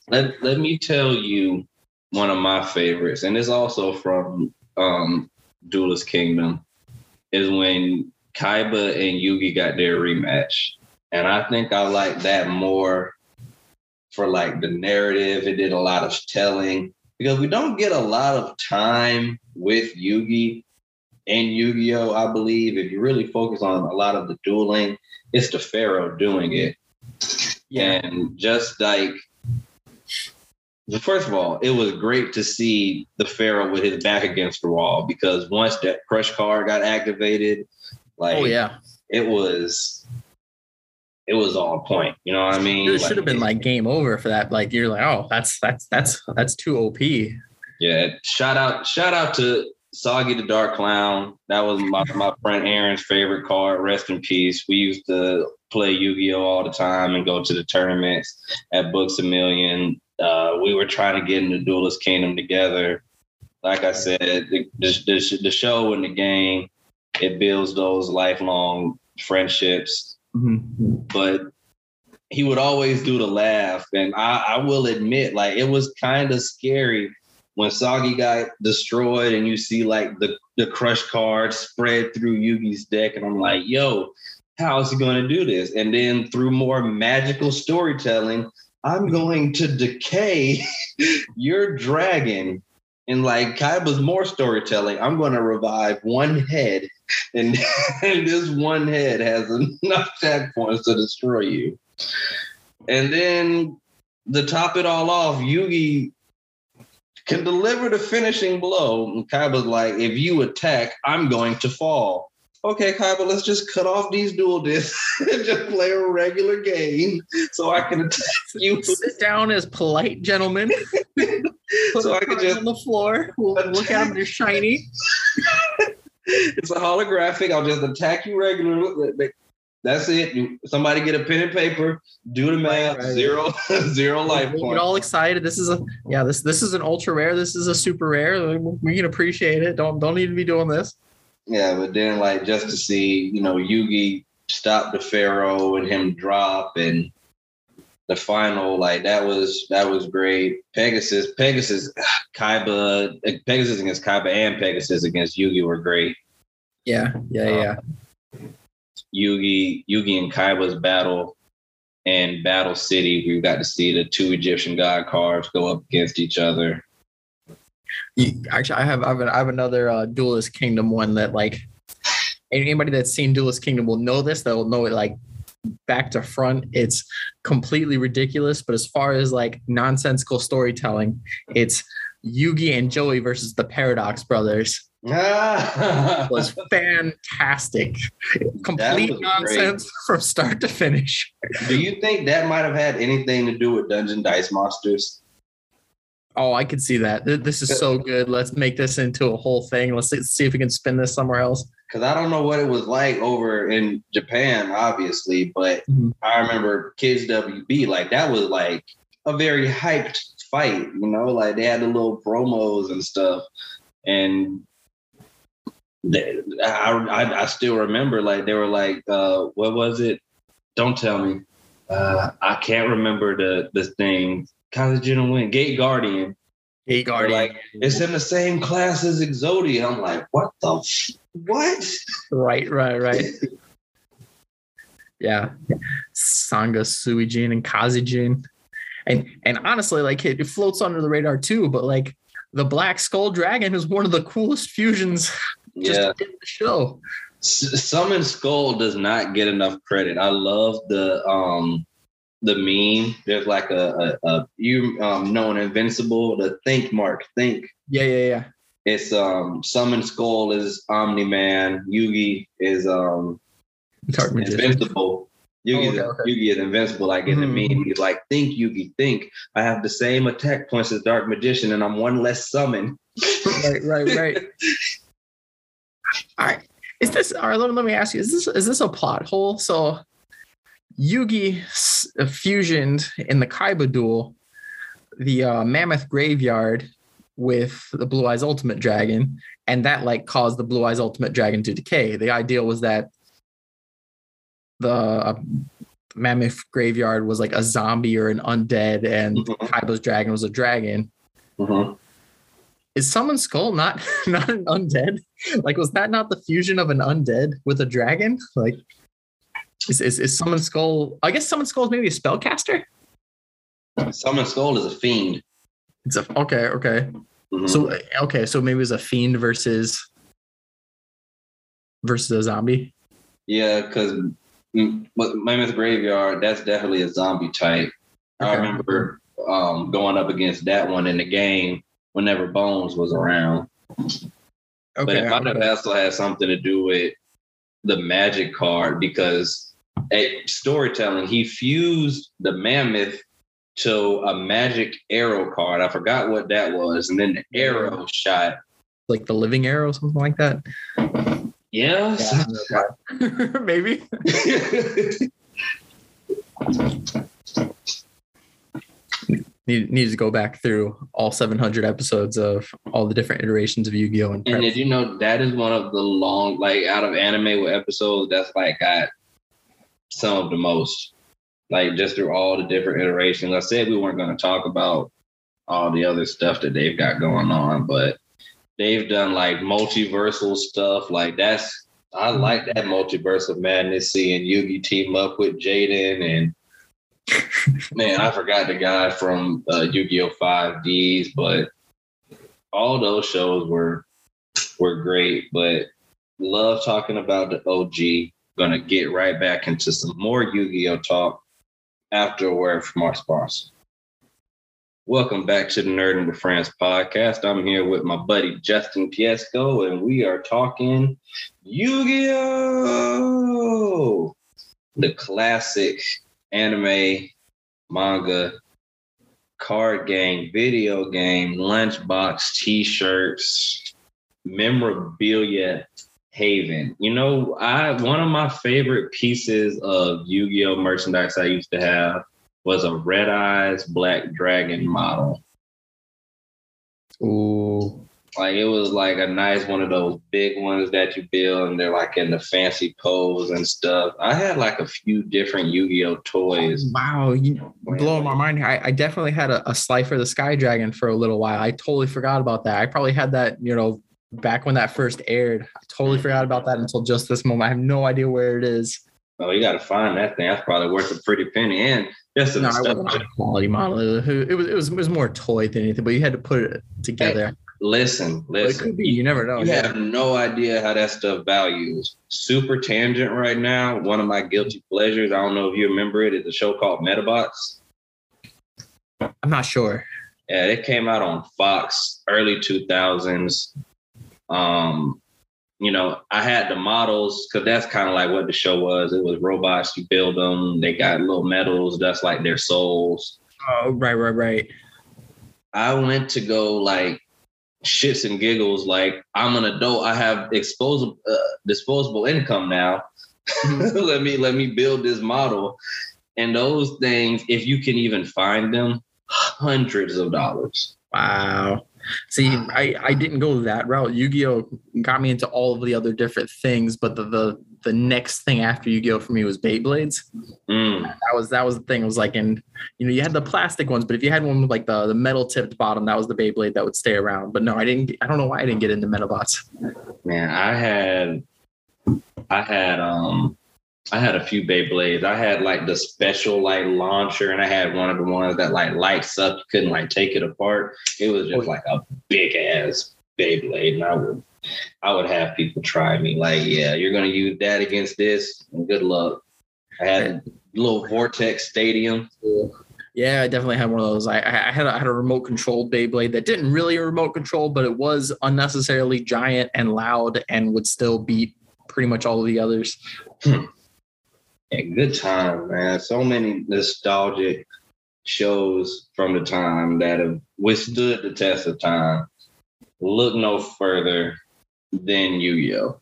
S1: Let, let me tell you one of my favorites, and it's also from um Duelist Kingdom, is when Kaiba and Yugi got their rematch. And I think I like that more for like the narrative. It did a lot of telling because we don't get a lot of time with Yugi and Yu-Gi-Oh! I believe if you really focus on a lot of the dueling, it's the Pharaoh doing it. And just like, first of all, it was great to see the Pharaoh with his back against the wall because once that crush card got activated, like,
S2: oh yeah,
S1: it was, it was on point. You know what I mean?
S2: it should have been like game over for that. Like, you're like, oh, that's that's that's that's too OP.
S1: Yeah, shout out, shout out to Saggi the Dark Clown. That was my, my friend Aaron's favorite card. Rest in peace. We used to play Yu-Gi-Oh all the time and go to the tournaments at Books a Million. Uh, we were trying to get in the Duelist Kingdom together. Like I said, the, the, the, show and the game it builds those lifelong friendships.
S2: Mhm.
S1: But he would always do the laugh, and I, I will admit, like it was kind of scary when Saggi got destroyed and you see like the, the crush card spread through Yugi's deck, and I'm like, yo, how is he going to do this? And then through more magical storytelling, I'm going to decay *laughs* your dragon. And like Kaiba's more storytelling, I'm going to revive one head, and, *laughs* and this one head has enough attack points to destroy you. And then to top it all off, Yugi can deliver the finishing blow. And Kaiba's like, if you attack, I'm going to fall. Okay, Kaiba, let's just cut off these Duel Disks *laughs* and just play a regular game so I can attack you.
S2: Sit down as polite gentlemen. *laughs* Put
S1: So I could
S2: cards
S1: just-
S2: on the floor. We'll look at them. They're shiny. *laughs*
S1: It's a holographic. I'll just attack you regularly. That's it. Somebody get a pen and paper, do the math,
S2: Right, right.
S1: zero, zero life
S2: We get all excited. This is a yeah. This this is an ultra rare. This is a super rare. We can appreciate it. Don't don't need to be doing this.
S1: Yeah, but then like just to see, you know, Yugi stop the Pharaoh and him drop and the final, like that was that was great. Pegasus, Pegasus, Kaiba, Pegasus against Kaiba and Pegasus against Yugi were great.
S2: Yeah, yeah, um, yeah.
S1: Yugi, Yugi and Kaiba's battle and Battle City, we got to see the two Egyptian god cards go up against each other.
S2: You- Actually, I have I have, I have another uh, Duelist Kingdom one that like anybody that's seen Duelist Kingdom will know this. They'll know it like back to front. It's completely ridiculous, but as far as like nonsensical storytelling, it's Yugi and Joey versus the Paradox Brothers *laughs* was fantastic. Complete
S1: was
S2: nonsense *laughs* from start to finish.
S1: Do you think that might have had anything to do with Dungeon Dice Monsters?
S2: Oh, I could see that. This is so good. Let's make this into a whole thing. Let's see, if we can spin this somewhere else.
S1: Because I don't know what it was like over in Japan, obviously, but
S2: Mhm.
S1: I remember Kids WB, like that was like a very hyped fight, you know, like they had the little promos and stuff. And they, I, I, I still remember like they were like, uh, what was it? Don't tell me. Uh, I can't remember the the thing. Kazejin win Gate Guardian.
S2: Hey,
S1: They're like, it's in the same class as Exodia. I'm like, what the f- what?
S2: right, right, right. *laughs* yeah, Sanga, Suijin, and Kazejin, and and honestly, like it, it floats under the radar too. But like the Black Skull Dragon is one of the coolest fusions *laughs* just
S1: Yeah.
S2: in the show.
S1: S- Summon Skull does not get enough credit. I love the um the meme. There's like a, a, a you um know an invincible, the think mark, think.
S2: Yeah, yeah, yeah.
S1: It's um Summon Skull is Omni Man, Yugi is um
S2: Dark
S1: invincible. Yugi,
S2: Oh, okay, okay.
S1: Yugi is invincible. Like in the
S2: Mhm.
S1: meme, he's like, think Yugi, think. I have the same attack points as Dark Magician, and I'm one less summon.
S2: right, right, right. *laughs* all right. Is this all right? Let, let me ask you: Is this is this a plot hole? So, Yugi s- fusioned in the Kaiba duel, the uh, Mammoth Graveyard with the Blue Eyes Ultimate Dragon, and that like caused the Blue Eyes Ultimate Dragon to decay. The idea was that the uh, Mammoth Graveyard was like a zombie or an undead, and
S1: Mhm.
S2: Kaiba's dragon was a dragon
S1: Mhm.
S2: is Summon Skull not *laughs* not an undead? Like, was that not the fusion of an undead with a dragon? Like, is is, is Summon Skull? I guess Summon Skull is maybe a spellcaster.
S1: Summon Skull is a fiend.
S2: It's a okay, okay.
S1: Mhm.
S2: So okay, so maybe it's a fiend versus versus a zombie.
S1: Yeah, because Mammoth Graveyard, that's definitely a zombie type. I remember um, going up against that one in the game whenever Bones was around. but
S2: Okay,
S1: it might have
S2: okay.
S1: also had something to do with the magic card because at storytelling, he fused the mammoth to a magic arrow card. I forgot what that was. And then the arrow shot.
S2: like the living arrow, something like that.
S1: Yeah. *laughs* *laughs*
S2: maybe. *laughs* Need need to go back through all 700 episodes of all the different iterations of Yu-Gi-Oh! and
S1: And did you know that is one of the long, like out of anime with episodes, that's like got some of the most, like just through all the different iterations. I said we weren't going to talk about all the other stuff that they've got going on, but they've done like multiversal stuff. Like that's, I like that multiversal madness, seeing Yugi team up with Jaden and man, I forgot the guy from uh, Yu-Gi-Oh! 5Ds, but all those shows were were great, but love talking about the OG. Gonna get right back into some more Yu-Gi-Oh talk after a word from our sponsor. Welcome back to the Nerding with Friends podcast. I'm here with my buddy Justin Piesco, and we are talking Yu-Gi-Oh! The classic anime, manga, card game, video game, lunchbox, t-shirts, memorabilia haven. You know, I one of my favorite pieces of Yu-Gi-Oh merchandise I used to have was a Red Eyes Black Dragon model.
S2: Ooh.
S1: Like it was like a nice one of those big ones that you build and they're like in the fancy pose and stuff. I had like a few different Yu-Gi-Oh toys.
S2: Oh, wow, you blowing my mind. I, I definitely had a, a Slifer the Sky Dragon for a little while. I totally forgot about that. I probably had that, you know, back when that first aired. I totally forgot about that until just this moment. I have no idea where it is.
S1: Oh, you got to find that thing. That's probably worth a pretty penny. And just a
S2: No, a quality model. It, it was it was it was more toy than anything, but you had to put it together.
S1: Listen,
S2: But it
S1: listen.
S2: could be. You never know.
S1: You
S2: Yeah.
S1: have no idea how that stuff values. Super tangent right now. One of my guilty pleasures. I don't know if you remember it. It's a show called Medabots.
S2: I'm not sure.
S1: Yeah, it came out on Fox early 2000s. Um, you know, I had the models because that's kind of like what the show was. It was robots, you build them, they got little medals, that's like their souls.
S2: Oh, right, right, right.
S1: I went to go like shits and giggles, like I'm an adult, I have exposable, uh, disposable income now. *laughs* let me let me build this model, and those things, if you can even find them, hundreds of dollars.
S2: Wow. See, I, I didn't go that route. Yu-Gi-Oh got me into all of the other different things, but the the, the next thing after Yu-Gi-Oh for me was Beyblades.
S1: Mm.
S2: That was that was the thing. It was like in you know you had the plastic ones, but if you had one with like the the metal tipped bottom, that was the Beyblade that would stay around. But no, I didn't. I don't know why I didn't get into Medabots.
S1: Man, I had I had um I had a few Beyblades. I had like the special like launcher, and I had one of the ones that like lights up. You couldn't like take it apart. It was just like a big ass Beyblade, and I would I would have people try me like, yeah, you're gonna use that against this. Good luck. I had a little Vortex Stadium.
S2: Yeah, I definitely had one of those. I, I had a, I had a remote controlled Beyblade that didn't really remote control, but it was unnecessarily giant and loud and would still beat pretty much all of the others. Hmm.
S1: Yeah, good time, man. So many nostalgic shows from the time that have withstood the test of time. Look no further than Yu-Gi-Oh.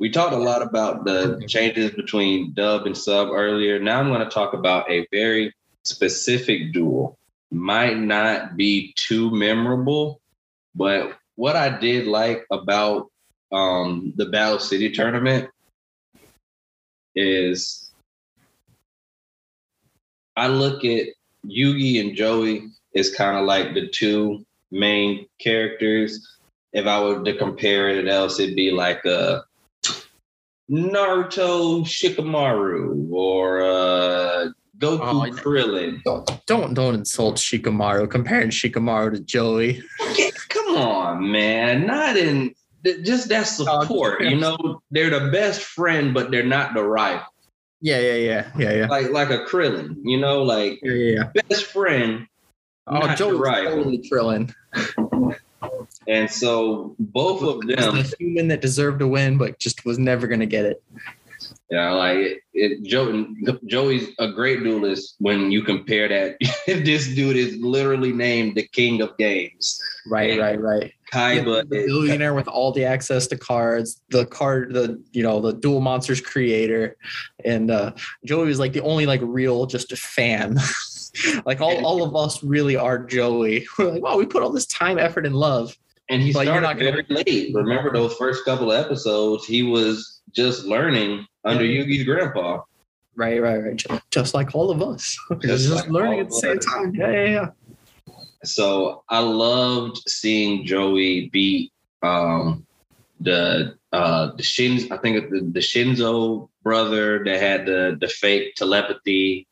S1: We talked a lot about the changes between dub and sub earlier. Now I'm going to talk about a very specific duel. Might not be too memorable, but what I did like about um, the Battle City tournament is I look at Yugi and Joey as kind of like the two main characters. If I were to compare it else, it'd be like a Naruto Shikamaru or uh, Goku
S2: Oh,
S1: Krillin.
S2: Don't don't don't insult Shikamaru. Comparing Shikamaru to Joey.
S1: Okay, Come on, man. Not in just that support. You know, they're the best friend, but they're not the rival.
S2: Yeah, yeah, yeah, yeah, yeah.
S1: Like like a Krillin. You know, like
S2: Yeah, yeah, yeah.
S1: best friend.
S2: Oh,
S1: not the
S2: Joey's
S1: rival.
S2: totally Krillin. *laughs*
S1: And so both of them,
S2: the human that deserved to win, but just was never gonna get it.
S1: yeah, like it, it, Joe, Joey's a great duelist when you compare that. *laughs* this dude is literally named the king of games.
S2: Right, right, right.
S1: Kaiba
S2: the billionaire with all the access to cards, the card, the you know, the Duel Monsters creator, and uh, Joey was like the only like real just a fan. *laughs* like all, all of us really are Joey. *laughs* We're like, wow, we put all this time, effort, and love.
S1: And he
S2: you're
S1: started very late. Remember those first couple of episodes? He was just learning under Yugi's grandpa.
S2: Right, right, right. Just, just like all of us. *laughs* Just,
S1: like
S2: learning at the same
S1: us.
S2: time. Yeah, yeah, yeah.
S1: So I loved seeing Joey beat um, the uh, the Jinzo. I think the, the Jinzo brother that had the the fake telepathy.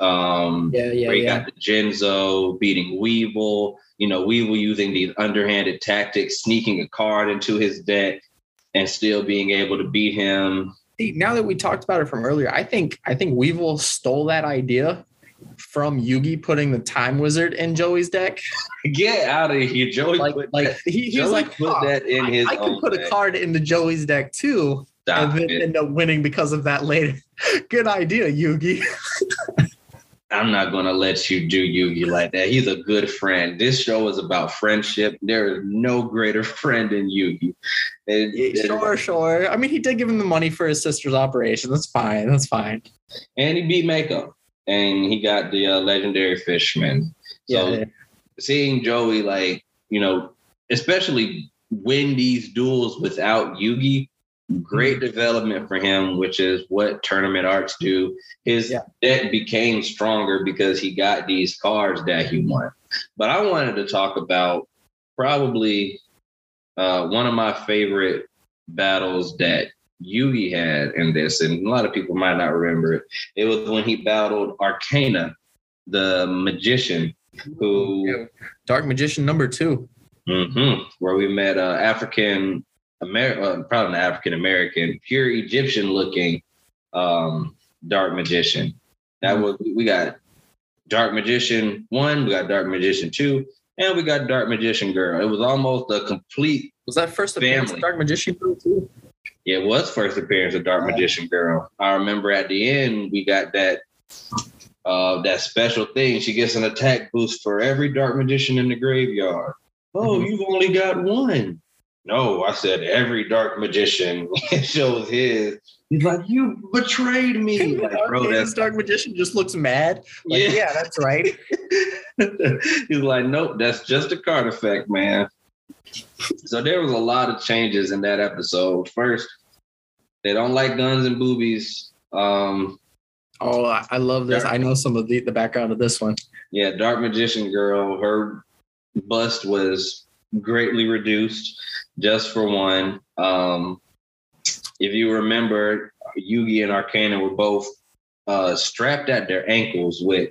S1: Um,
S2: Yeah, yeah,
S1: where he
S2: yeah.
S1: got the Jinzo beating Weevil. You know, Weevil using these underhanded tactics, sneaking a card into his deck, and still being able to beat him.
S2: See, now that we talked about it from earlier, I think I think Weevil stole that idea from Yugi putting the Time Wizard in Joey's deck. *laughs*
S1: Get out of here, Joey!
S2: Like, like
S1: that,
S2: he, he
S1: Joey
S2: like,
S1: put
S2: "Huh,
S1: that in
S2: I-
S1: his.
S2: I could put a card into Joey's deck too,
S1: Stop
S2: and then
S1: it.
S2: end up winning because of that later. *laughs* Good idea, Yugi. *laughs*
S1: I'm not gonna let you do Yugi like that. He's a good friend. This show is about friendship. There is no greater *laughs* friend than Yugi. And-
S2: Yeah, sure, sure. I mean, he did give him the money for his sister's operation. That's fine. That's fine.
S1: and he beat Mako, and he got the uh, legendary Fishman. So
S2: Yeah, yeah.
S1: seeing Joey, like you know, especially win these duels without Yugi, great development for him, which is what tournament arts do. His
S2: Yeah.
S1: deck became stronger because he got these cards that he won. But I wanted to talk about probably uh, one of my favorite battles that Yugi had in this, and a lot of people might not remember it. It was when he battled Arcana, the magician, who
S2: Yeah. Dark Magician number two.
S1: hmm where we met uh, African American, uh, probably not African American, pure Egyptian looking um, dark magician. That
S2: Mhm.
S1: was we got Dark Magician one, we got Dark Magician two, and we got Dark Magician Girl. It was almost a complete.
S2: Was that first appearance
S1: Family.
S2: of Dark Magician Girl too?
S1: It was first appearance of Dark Magician Girl. I remember at the end we got that. Uh, that special thing. She gets an attack boost for every dark magician in the graveyard. Oh,
S2: Mhm.
S1: you've only got one. No, I said every dark magician *laughs* shows his. He's like, you betrayed me. Like, bro,
S2: Okay, this Dark Magician just looks mad. Like,
S1: Yeah.
S2: yeah. that's right. *laughs*
S1: He's like, nope, that's just a card effect, man. So there was a lot of changes in that episode. First, they don't like guns and boobies. Um,
S2: Oh, I love this. I know some of the, the background of this one.
S1: yeah, Dark Magician Girl, her bust was greatly reduced just for one. Um, if you remember, Yugi and Arcana were both uh, strapped at their ankles with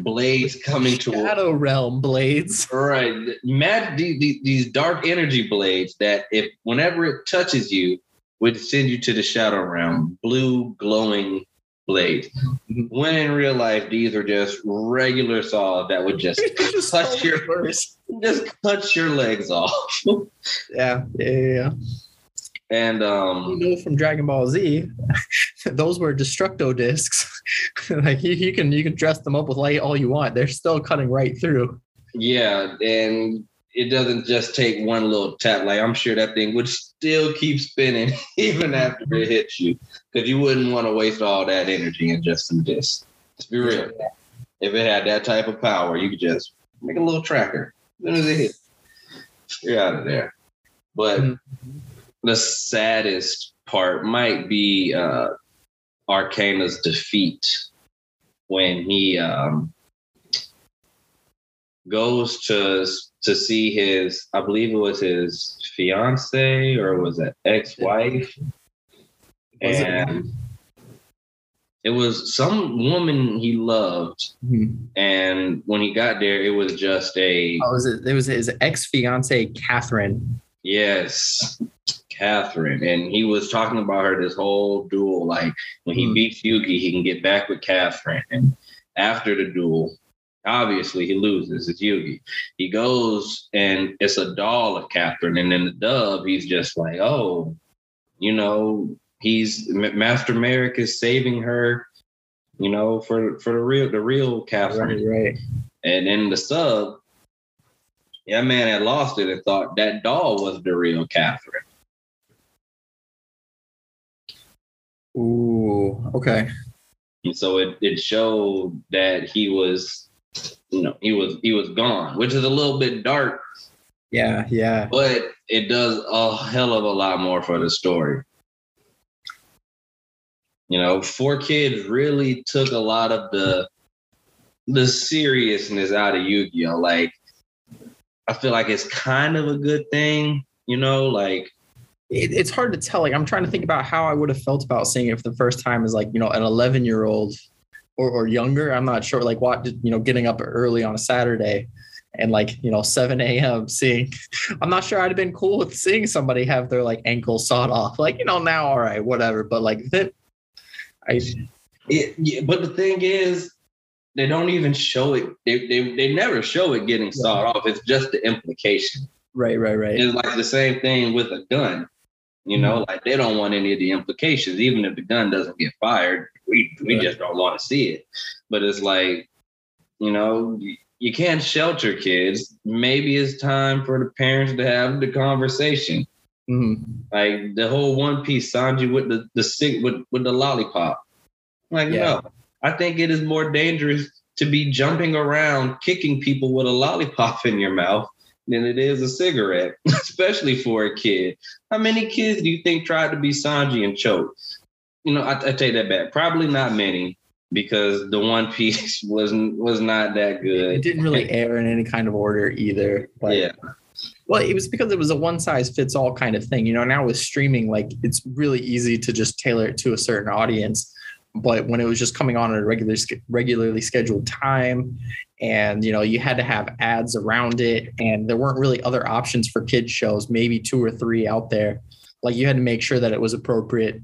S1: blades coming to
S2: Shadow Realm blades.
S1: Right. Mad the- the- these dark energy blades that if whenever it touches you would send you to the shadow realm, blue glowing blades.
S2: Mhm.
S1: When in real life, these are just regular saws that would just *laughs*
S2: Just
S1: Touch your-
S2: reverse. *laughs*
S1: just cut your legs off. *laughs*
S2: Yeah, yeah, yeah.
S1: And
S2: You
S1: um
S2: know from Dragon Ball Z, those were destructo discs. like you, you can you can dress them up with light all you want. They're still cutting right through.
S1: yeah, and it doesn't just take one little tap. Like I'm sure that thing would still keep spinning *laughs* even after it hits you. Because you wouldn't want to waste all that energy in just some discs. Let's be real. if it had that type of power, you could just make a little tracker. As soon as it hit, you're out of there. But
S2: Mhm.
S1: the saddest part might be uh, Arcana's defeat when he um, goes to to see his, I believe it was his fiance or was it ex-wife,
S2: Was it?
S1: and it was some woman he loved
S2: Mhm.
S1: and when he got there, it was just a
S2: Oh, was it? It was his ex fiance Catherine.
S1: yes, Catherine. And he was talking about her this whole duel. Like when he
S2: Hmm.
S1: beats Yugi, he can get back with Catherine. And after the duel, obviously he loses. It's Yugi. He goes and it's a doll of Catherine. And in the dub, he's just like, oh, you know, he's Master Marik is saving her. You know, for for the real the real Catherine.
S2: Right, right.
S1: And in the sub, yeah, man had lost it and thought that doll was the real Catherine.
S2: Ooh, okay.
S1: And so it, it showed that he was, you know, he was he was gone, which is a little bit dark,
S2: Yeah, yeah.
S1: but it does a hell of a lot more for the story. You know, 4Kids really took a lot of the the seriousness out of Yu-Gi-Oh! Like, I feel like it's kind of a good thing, you know, like
S2: It, it's hard to tell. Like I'm trying to think about how I would have felt about seeing it for the first time as like you know an 11 year old or, or younger. I'm not sure. Like what you know, getting up early on a Saturday and like you know 7 a.m. seeing. *laughs* I'm not sure I'd have been cool with seeing somebody have their like ankle sawed off. Like you know now, all right, whatever. But like then, I
S1: It, yeah, but the thing is, they don't even show it. They, they, they never show it getting sawed off. It's just the implication.
S2: right, right, right.
S1: It's like the same thing with a gun. You know, mm-hmm. like they don't want any of the implications, even if the gun doesn't get fired. We
S2: Right.
S1: just don't want to see it. But it's like, you know, you, can't shelter kids. Maybe it's time for the parents to have the conversation.
S2: Mhm.
S1: Like the whole One Piece Sanji with the the sick with with the lollipop. Like
S2: Yeah.
S1: no, I think it is more dangerous to be jumping around kicking people with a lollipop in your mouth than it is a cigarette, *laughs* especially for a kid. How many kids do you think tried to be Sanji and choked? You know, I, I take that back. Probably not many because the One Piece *laughs* wasn't was not that good.
S2: It didn't really air in any kind of order either. But
S1: Yeah,
S2: Well, it was because it was a one size fits all kind of thing. You know, now with streaming, like it's really easy to just tailor it to a certain audience. But when it was just coming on at a regular, regularly scheduled time, and you know, you had to have ads around it, and there weren't really other options for kids shows, maybe two or three out there. Like you had to make sure that it was appropriate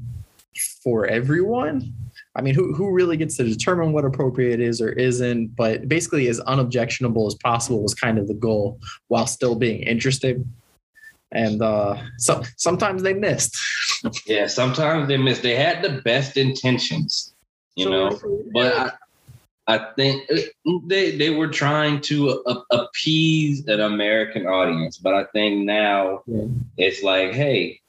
S2: for everyone. I mean, who who really gets to determine what appropriate is or isn't? But basically, as unobjectionable as possible was kind of the goal, while still being interesting. And uh, so sometimes they missed. *laughs*
S1: Yeah, sometimes they missed. They had the best intentions, you
S2: So-
S1: know, but I, I think uh, they they were trying to a- appease an American audience. But I think now
S2: Yeah.
S1: it's like, hey,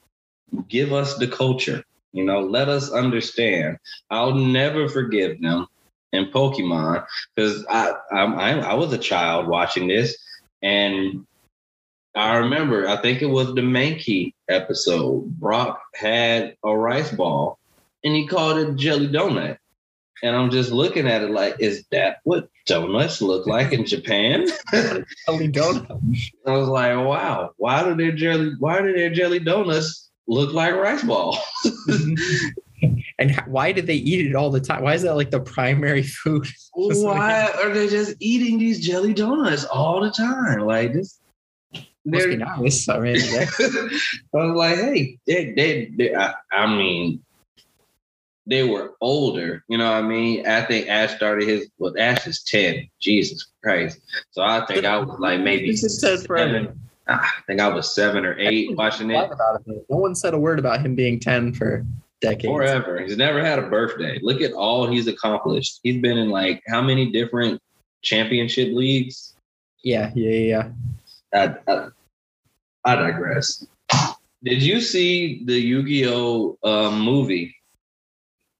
S1: give us the culture. You know, let us understand. I'll never forgive them in Pokemon because I, I I was a child watching this, and I remember I think it was the Mankey episode. Brock had a rice ball, and he called it jelly donut. And I'm just looking at it like, is that what donuts look like in Japan? *laughs*
S2: Jelly donut.
S1: I was like, wow, why do their jelly why do their jelly donuts look like rice balls? *laughs*
S2: And why did they eat it all the time? Why is that like the primary *laughs* food? Just like-
S1: why are they just eating these jelly donuts all the time? Like this
S2: Must be
S1: they're-
S2: nice. I mean, yeah. *laughs*
S1: I was like, hey, they, they, they I, I mean, they were older, you know what I mean? I think Ash started his, well, Ash is 10. Jesus Christ. So I think I was like maybe
S2: He's been dead forever.
S1: Seven. I think I was seven or eight watching it.
S2: No one said a word about him being 10 for decades.
S1: Forever. He's never had a birthday. Look at all he's accomplished. He's been in like how many different championship leagues?
S2: Yeah, yeah, yeah.
S1: I, I, I digress. Did you see the Yu-Gi-Oh uh, movie?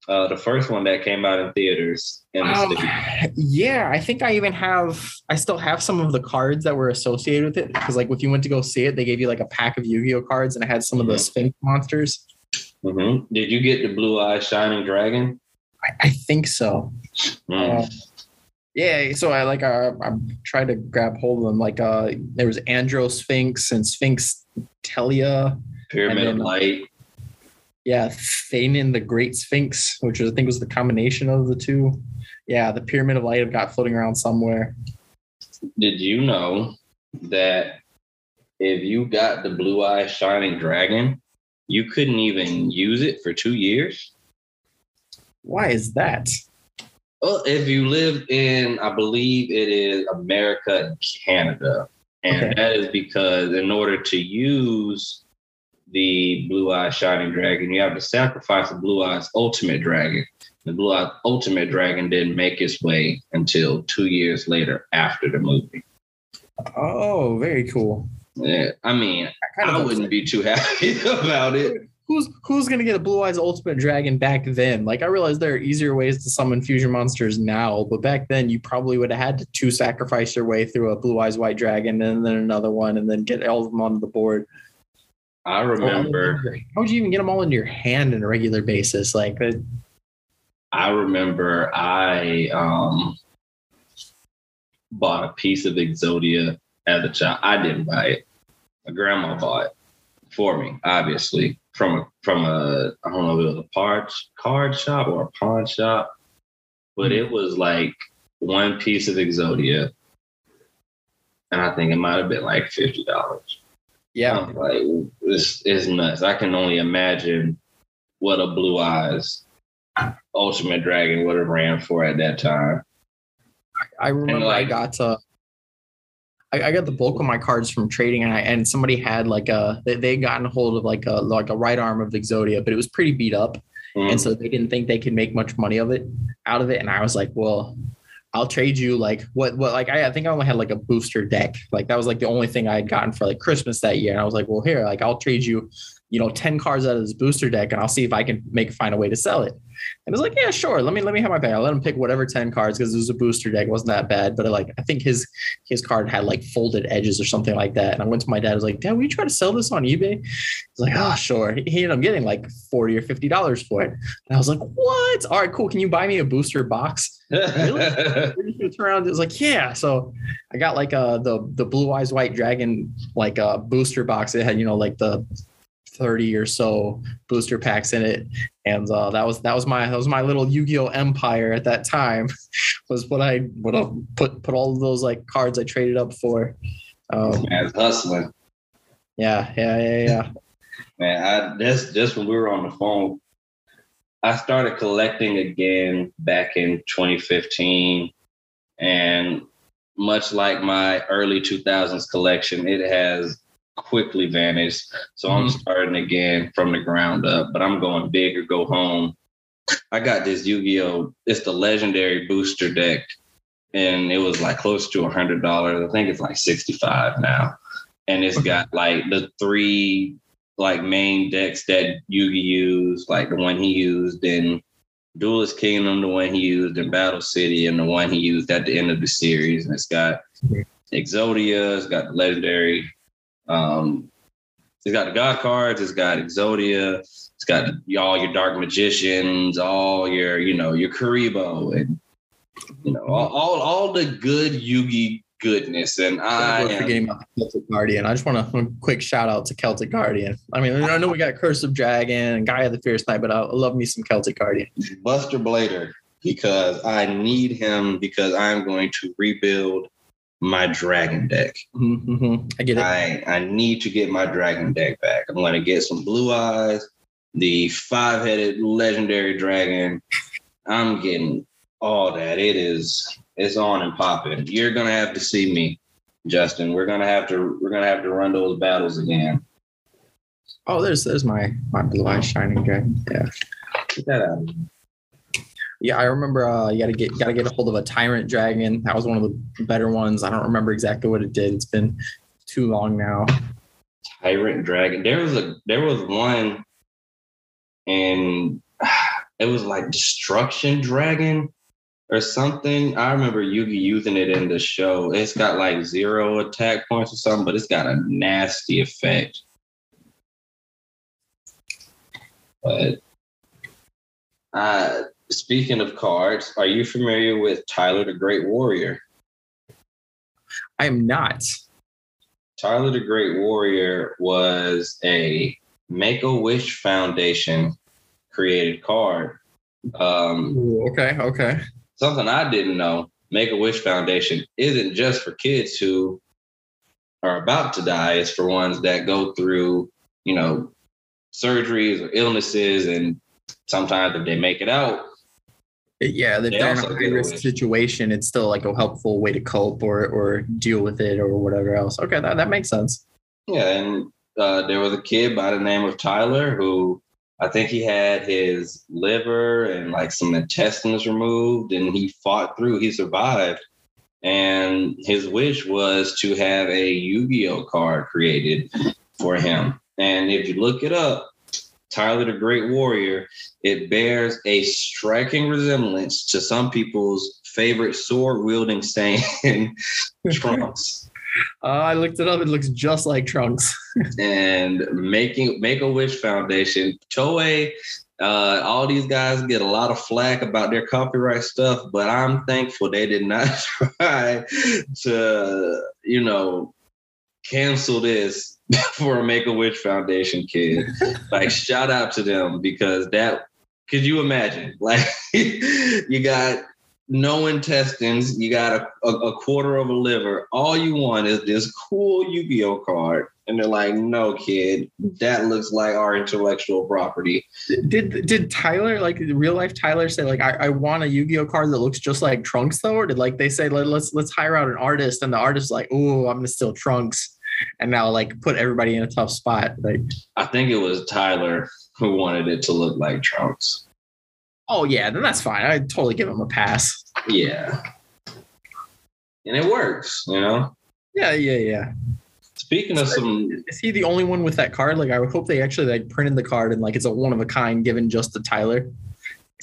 S1: Uh, the first one that came out in theaters in the
S2: Um,
S1: city.
S2: yeah, I think I even have. I still have some of the cards that were associated with it because, like, if you went to go see it, they gave you like a pack of Yu-Gi-Oh cards, and it had some of the. Sphinx monsters.
S1: hmm Did you get the Blue Eye Shining Dragon?
S2: I, I think so.
S1: Mm.
S2: Uh, yeah, so I like uh, I tried to grab hold of them. Like, uh, there was Andro Sphinx and Sphinx Teleia.
S1: Pyramid
S2: and
S1: of
S2: then-
S1: Light.
S2: Yeah, Theinen the Great Sphinx, which was, I think was the combination of the two. Yeah, the Pyramid of Light I've got floating around somewhere.
S1: Did you know that if you got the Blue Eye Shining Dragon, you couldn't even use it for two years?
S2: Why is that?
S1: Well, if you live in, I believe it is America and Canada. And
S2: Okay.
S1: that is because in order to use the Blue Eye Shining Dragon, you have to sacrifice the Blue Eyes Ultimate Dragon. The Blue Eyes Ultimate Dragon didn't make its way until two years later after the movie.
S2: Oh, very cool.
S1: Yeah, I mean, I
S2: Kind
S1: I
S2: of
S1: wouldn't be too *laughs* happy about it.
S2: Who's who's gonna get a Blue Eyes Ultimate Dragon back then? Like I realize there are easier ways to summon fusion monsters now, but back then you probably would have had to two sacrifice your way through a Blue Eyes White Dragon and then another one, and then get all of them onto the board.
S1: I remember,
S2: How would you even get them all into your hand on a regular basis? Like,
S1: I remember I um bought a piece of Exodia as a child. I didn't buy it. My grandma bought it for me, obviously, from a from a I don't know if it was a card card shop or a pawn shop, but it was like one piece of Exodia, and I think it might have been like fifty dollars.
S2: Yeah,
S1: I'm like this is nuts. I can only imagine what a blue eyes ultimate dragon would have ran for at that time.
S2: I remember I got uh, I, I got the bulk of my cards from trading, and I, and somebody had like a they they had gotten a hold of like a like a right arm of Exodia, but it was pretty beat up.
S1: Mm.
S2: and so they didn't think they could make much money of it out of it and i was like well i'll trade you like what what like I, I think i only had like a booster deck. Like that was like the only thing i had gotten for like christmas that year. And i was like well here like i'll trade you you know 10 cards out of this booster deck and i'll see if i can make find a way to sell it and it's like yeah sure let me let me have my bag i let him pick whatever 10 cards because it was a booster deck it wasn't that bad but like i think his his card had like folded edges or something like that and i went to my dad I was like dad will you try to sell this on ebay he's like oh sure he ended up getting like 40 or 50 dollars for it and I was like, what? All right, cool. Can you buy me a booster box? *laughs* We're turn around. It was like, yeah. So I got like uh the the blue eyes white dragon like a uh, booster box. It had, you know, like the 30 or so booster packs in it. And uh that was that was my that was my little Yu-Gi-Oh! empire at that time, *laughs* was what I what I put put all of those like cards I traded up for. Um
S1: Man's hustling.
S2: yeah, yeah, yeah, yeah. *laughs*
S1: Man, I just just when we were on the phone I started collecting again back in 2015, and much like my early 2000s collection, it has quickly vanished. So I'm
S2: Mhm.
S1: starting again from the ground up, but I'm going big or go home. I got this Yu-Gi-Oh! It's the legendary booster deck, and it was like close to a hundred dollars. I think it's like 65 now. And it's got like the three like main decks that Yugi used, like the one he used in Duelist Kingdom, the one he used in Battle City, and the one he used at the end of the series. And it's got Exodia, it's got the legendary, um, it's got the God cards, it's got Exodia, it's got all your Dark Magicians, all your, you know, your Kuriboh, and you know, all all, all the good Yugi goodness. And I am-
S2: forgetting about Celtic Guardian. I just want a quick shout out to Celtic Guardian. I mean, I know we got Curse of Dragon and Gaia the Fierce Knight, but I love me some Celtic Guardian.
S1: Buster Blader because I need him because I'm going to rebuild my dragon deck.
S2: Mm-hmm. I get it.
S1: I, I need to get my dragon deck back. I'm going to get some blue eyes, the five headed legendary dragon. I'm getting all that. It is it's on and popping. You're gonna have to see me, Justin. We're gonna have to we're gonna have to run those battles again.
S2: Oh, there's there's my my blue eyes shining dragon. Yeah.
S1: Get that out.
S2: Yeah, I remember. Uh, you gotta get gotta get a hold of a tyrant dragon. That was one of the better ones. I don't remember exactly what it did. It's been too long now.
S1: Tyrant Dragon. There was a there was one and *sighs* it was like Destruction Dragon or something. I remember Yugi using it in the show. It's got like zero attack points or something, but it's got a nasty effect. But uh speaking of cards, are you familiar with Tyler the Great Warrior?
S2: I am not.
S1: Tyler the Great Warrior was a Make a Wish Foundation created card. Um,
S2: Ooh, okay, okay.
S1: something I didn't know Make a Wish Foundation isn't just for kids who are about to die, it's for ones that go through, you know, surgeries or illnesses. And sometimes if they make it out,
S2: Yeah, if
S1: They
S2: they're in a high risk situation, it's still like a helpful way to cope or or deal with it or whatever else. Okay, that, that makes sense.
S1: Yeah, and uh, there was a kid by the name of Tyler who I think he had his liver and like some intestines removed, and he fought through. He survived, and his wish was to have a Yu-Gi-Oh card created for him. And if you look it up, Tyler the Great Warrior, it bears a striking resemblance to some people's favorite sword wielding Saiyan *laughs* Trunks.
S2: Uh, I looked it up. It looks just like Trunks. *laughs*
S1: and making Make a Wish Foundation, Toei, uh, all these guys get a lot of flack about their copyright stuff, but I'm thankful they did not *laughs* try to, you know, cancel this *laughs* for a Make a Wish Foundation kid. like, shout out to them because that. Could you imagine? *laughs* Like, you got no intestines. You got a, a, a quarter of a liver. All you want is this cool Yu-Gi-Oh card. And they're like, no, kid, that looks like our intellectual property.
S2: Did did Tyler like real life Tyler say like I, I want a Yu-Gi-Oh card that looks just like Trunks though, or did like they say Let, let's let's hire out an artist and the artist is like oh I'm gonna steal Trunks, and now like put everybody in a tough spot like
S1: I think it was Tyler who wanted it to look like Trunks.
S2: oh yeah then that's fine I totally give him a pass
S1: Yeah. And it works, you know?
S2: yeah yeah yeah
S1: Speaking of some,
S2: is he the only one with that card like I would hope they actually like printed the card and like it's a one of a kind given just to Tyler.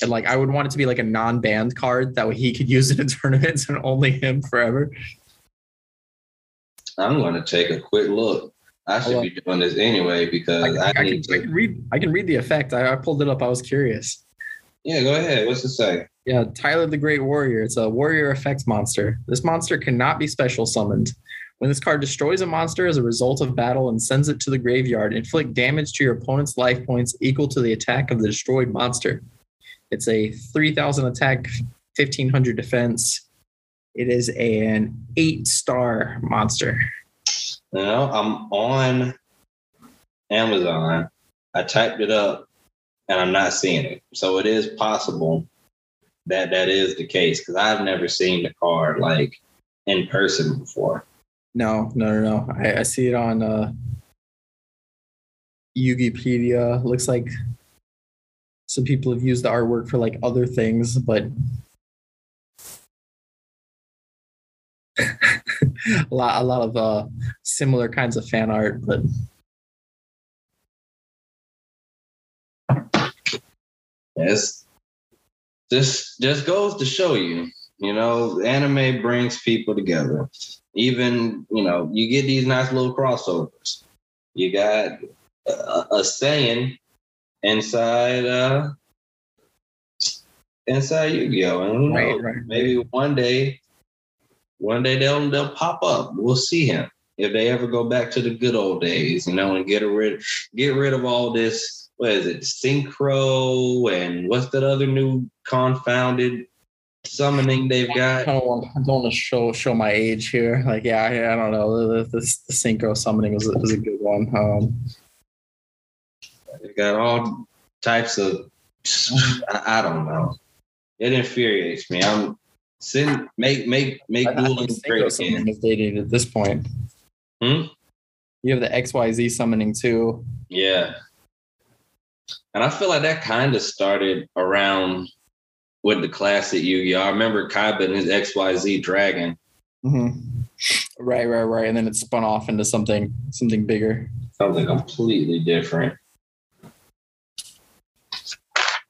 S2: And like I would want it to be like a non-banned card that way he could use it in tournaments and only him forever.
S1: I'm going to take a quick look. I should
S2: Hold
S1: be doing this anyway because
S2: can-
S1: I,
S2: I can,
S1: need
S2: I can read. I can read the effect. I, I pulled it up. I was curious.
S1: Yeah, go ahead. What's it say?
S2: Yeah, Tyler the Great Warrior. It's a warrior effect monster. This monster cannot be special summoned. When this card destroys a monster as a result of battle and sends it to the graveyard, inflict damage to your opponent's life points equal to the attack of the destroyed monster. It's a 3,000 attack, 1,500 defense. It is an eight star monster.
S1: You know, I'm on Amazon. I typed it up and I'm not seeing it. So it is possible that that is the case because I've never seen the card like in person before.
S2: No, no, no, no. I, I see it on uh, Yugipedia. Looks like some people have used the artwork for like other things, but *laughs* lot, a lot of uh, similar kinds of fan art, but
S1: Yes. This just goes to show you, you know, anime brings people together. Even, you know, you get these nice little crossovers. You got a, a saying inside uh inside Yu-Gi-Oh! And who
S2: Right,
S1: knows,
S2: right.
S1: maybe one day, one day they'll they'll pop up. We'll see him if they ever go back to the good old days, you know, and get rid get rid of all this. What is it? Synchro and what's that other new confounded summoning they've
S2: I
S1: got?
S2: don't want, I don't want to show show my age here. Like, yeah, I, I don't know. The, the, the synchro summoning was, a- was a good one. Um,
S1: They've got all types of. I, I don't know. It infuriates me. I'm send make make make dueling great again.
S2: is dated at this point.
S1: Hmm?
S2: You have the XYZ summoning too.
S1: Yeah. And I feel like that kind of started around with the classic Yu-Gi-Oh! I remember Kaiba and his XYZ Dragon.
S2: Mm-hmm. Right, right, right. And then it spun off into something something bigger.
S1: Something completely different.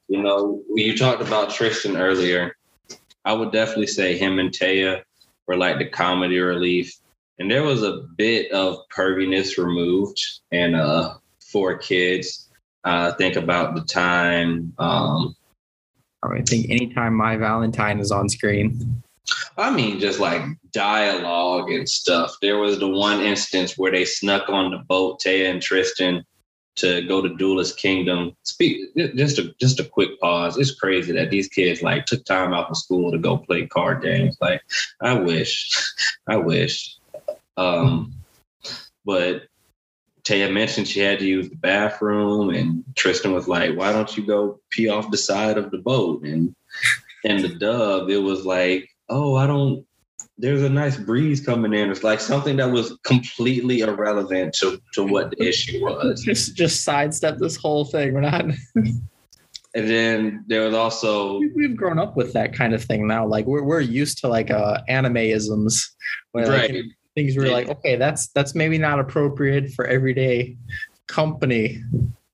S1: You know, you talked about Tristan earlier. I would definitely say him and Téa were like the comedy relief. And there was a bit of perviness removed and uh for kids. Uh think about the time um
S2: I think anytime Mai Valentine is on screen.
S1: I mean, just like dialogue and stuff. There was the one instance where they snuck on the boat, Téa and Tristan, to go to Duelist Kingdom. Speak just a just a quick pause. It's crazy that these kids like took time out of school to go play card games. Like, I wish, *laughs* I wish. Um, but Téa mentioned she had to use the bathroom, and Tristan was like, "Why don't you go pee off the side of the boat?" And and the dub, it was like, "Oh, I don't." There's a nice breeze coming in. It's like something that was completely irrelevant to, to what the issue *laughs* was.
S2: Just just sidestep this whole thing. We're not.
S1: And then there was also *laughs*
S2: we- We've grown up with that kind of thing now. Like we're we're used to like uh animeisms where like, things were
S1: Yeah.
S2: like, okay, that's that's maybe not appropriate for everyday company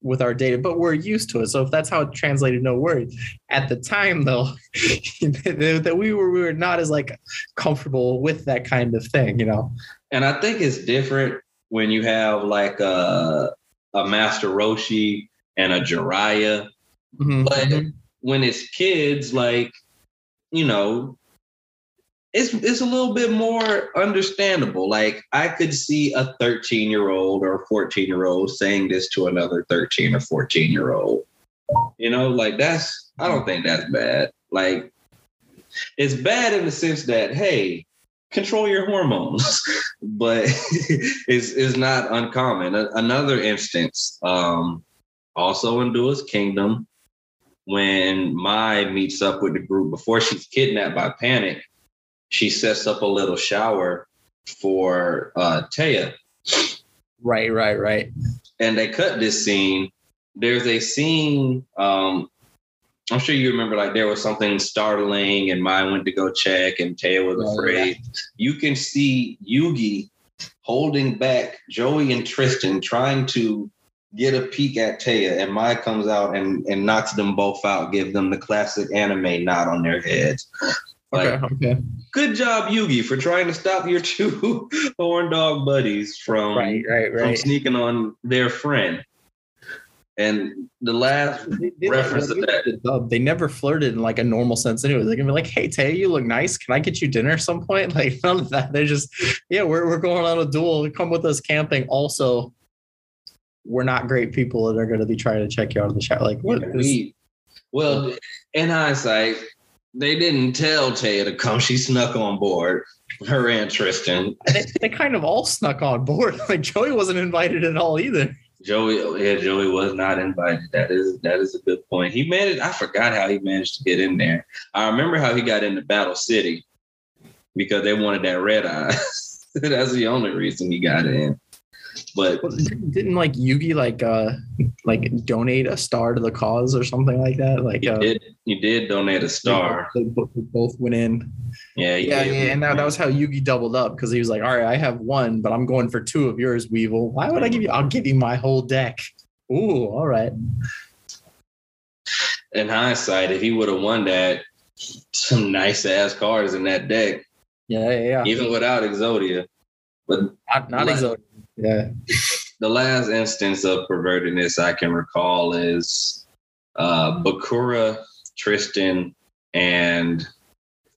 S2: with our data, but we're used to it. So if that's how it translated, no worries. At the time though, *laughs* that we were we were not as like comfortable with that kind of thing, you know.
S1: and I think it's different when you have like a a Master Roshi and a Jiraiya.
S2: Mhm,
S1: But
S2: mhm.
S1: when it's kids, like, you know, it's it's a little bit more understandable. Like I could see a 13 year old or a 14 year old saying this to another 13 or 14 year old. You know, like that's I don't think that's bad. Like it's bad in the sense that hey, control your hormones, *laughs* but *laughs* it's it's not uncommon. Another instance, um, also in Duelist Kingdom, when Mai meets up with the group before she's kidnapped by Panik, she sets up a little shower for uh, Téa,
S2: right, right, right.
S1: and they cut this scene. There's a scene. Um, I'm sure you remember, like there was something startling, and Mai went to go check, and Téa was
S2: Oh,
S1: afraid. You can see Yugi holding back Joey and Tristan, trying to get a peek at Téa, and Mai comes out and, and knocks them both out, give them the classic anime nod on their heads. Like,
S2: Okay, okay.
S1: Good job, Yugi, for trying to stop your *laughs* two horn dog buddies from,
S2: Right, right,
S1: from sneaking on their friend. And the last
S2: They- they-
S1: reference to that.
S2: the dub, they never flirted in like a normal sense anyway. They're gonna be like, hey Tay, you look nice. Can I get you dinner at some point? *laughs* Like none of that. They're just, yeah, we're we're going on a duel. Come with us camping. Also, we're not great people that are gonna be trying to check you out of the chat. Like what is
S1: We, well, in hindsight, they didn't tell Téa to come. She snuck on board. Her and Tristan.
S2: they, they kind of all snuck on board. *laughs* Like Joey wasn't invited at all either.
S1: Joey, yeah, Joey was not invited. That is that is a good point. He managed. I forgot how he managed to get in there. I remember how he got into Battle City because they wanted that red eye. *laughs* That's the only reason he got in. But
S2: Well, didn't, like Yugi like uh like donate a star to the cause or something like that? Like
S1: he
S2: uh,
S1: did he did donate a star.
S2: They bo- they both went in.
S1: Yeah,
S2: Yeah, yeah, and that, that was how Yugi doubled up because he was like, "All right, I have one, but I'm going for two of yours, Weevil. Why would I give you? I'll give you my whole deck." Ooh, all right.
S1: in hindsight, if he would have won that, some nice ass cards in that deck,
S2: Yeah, yeah, yeah.
S1: even without Exodia. But
S2: Not, not
S1: Let-
S2: exotic. Yeah.
S1: the last instance of pervertedness I can recall is uh, Bakura, Tristan, and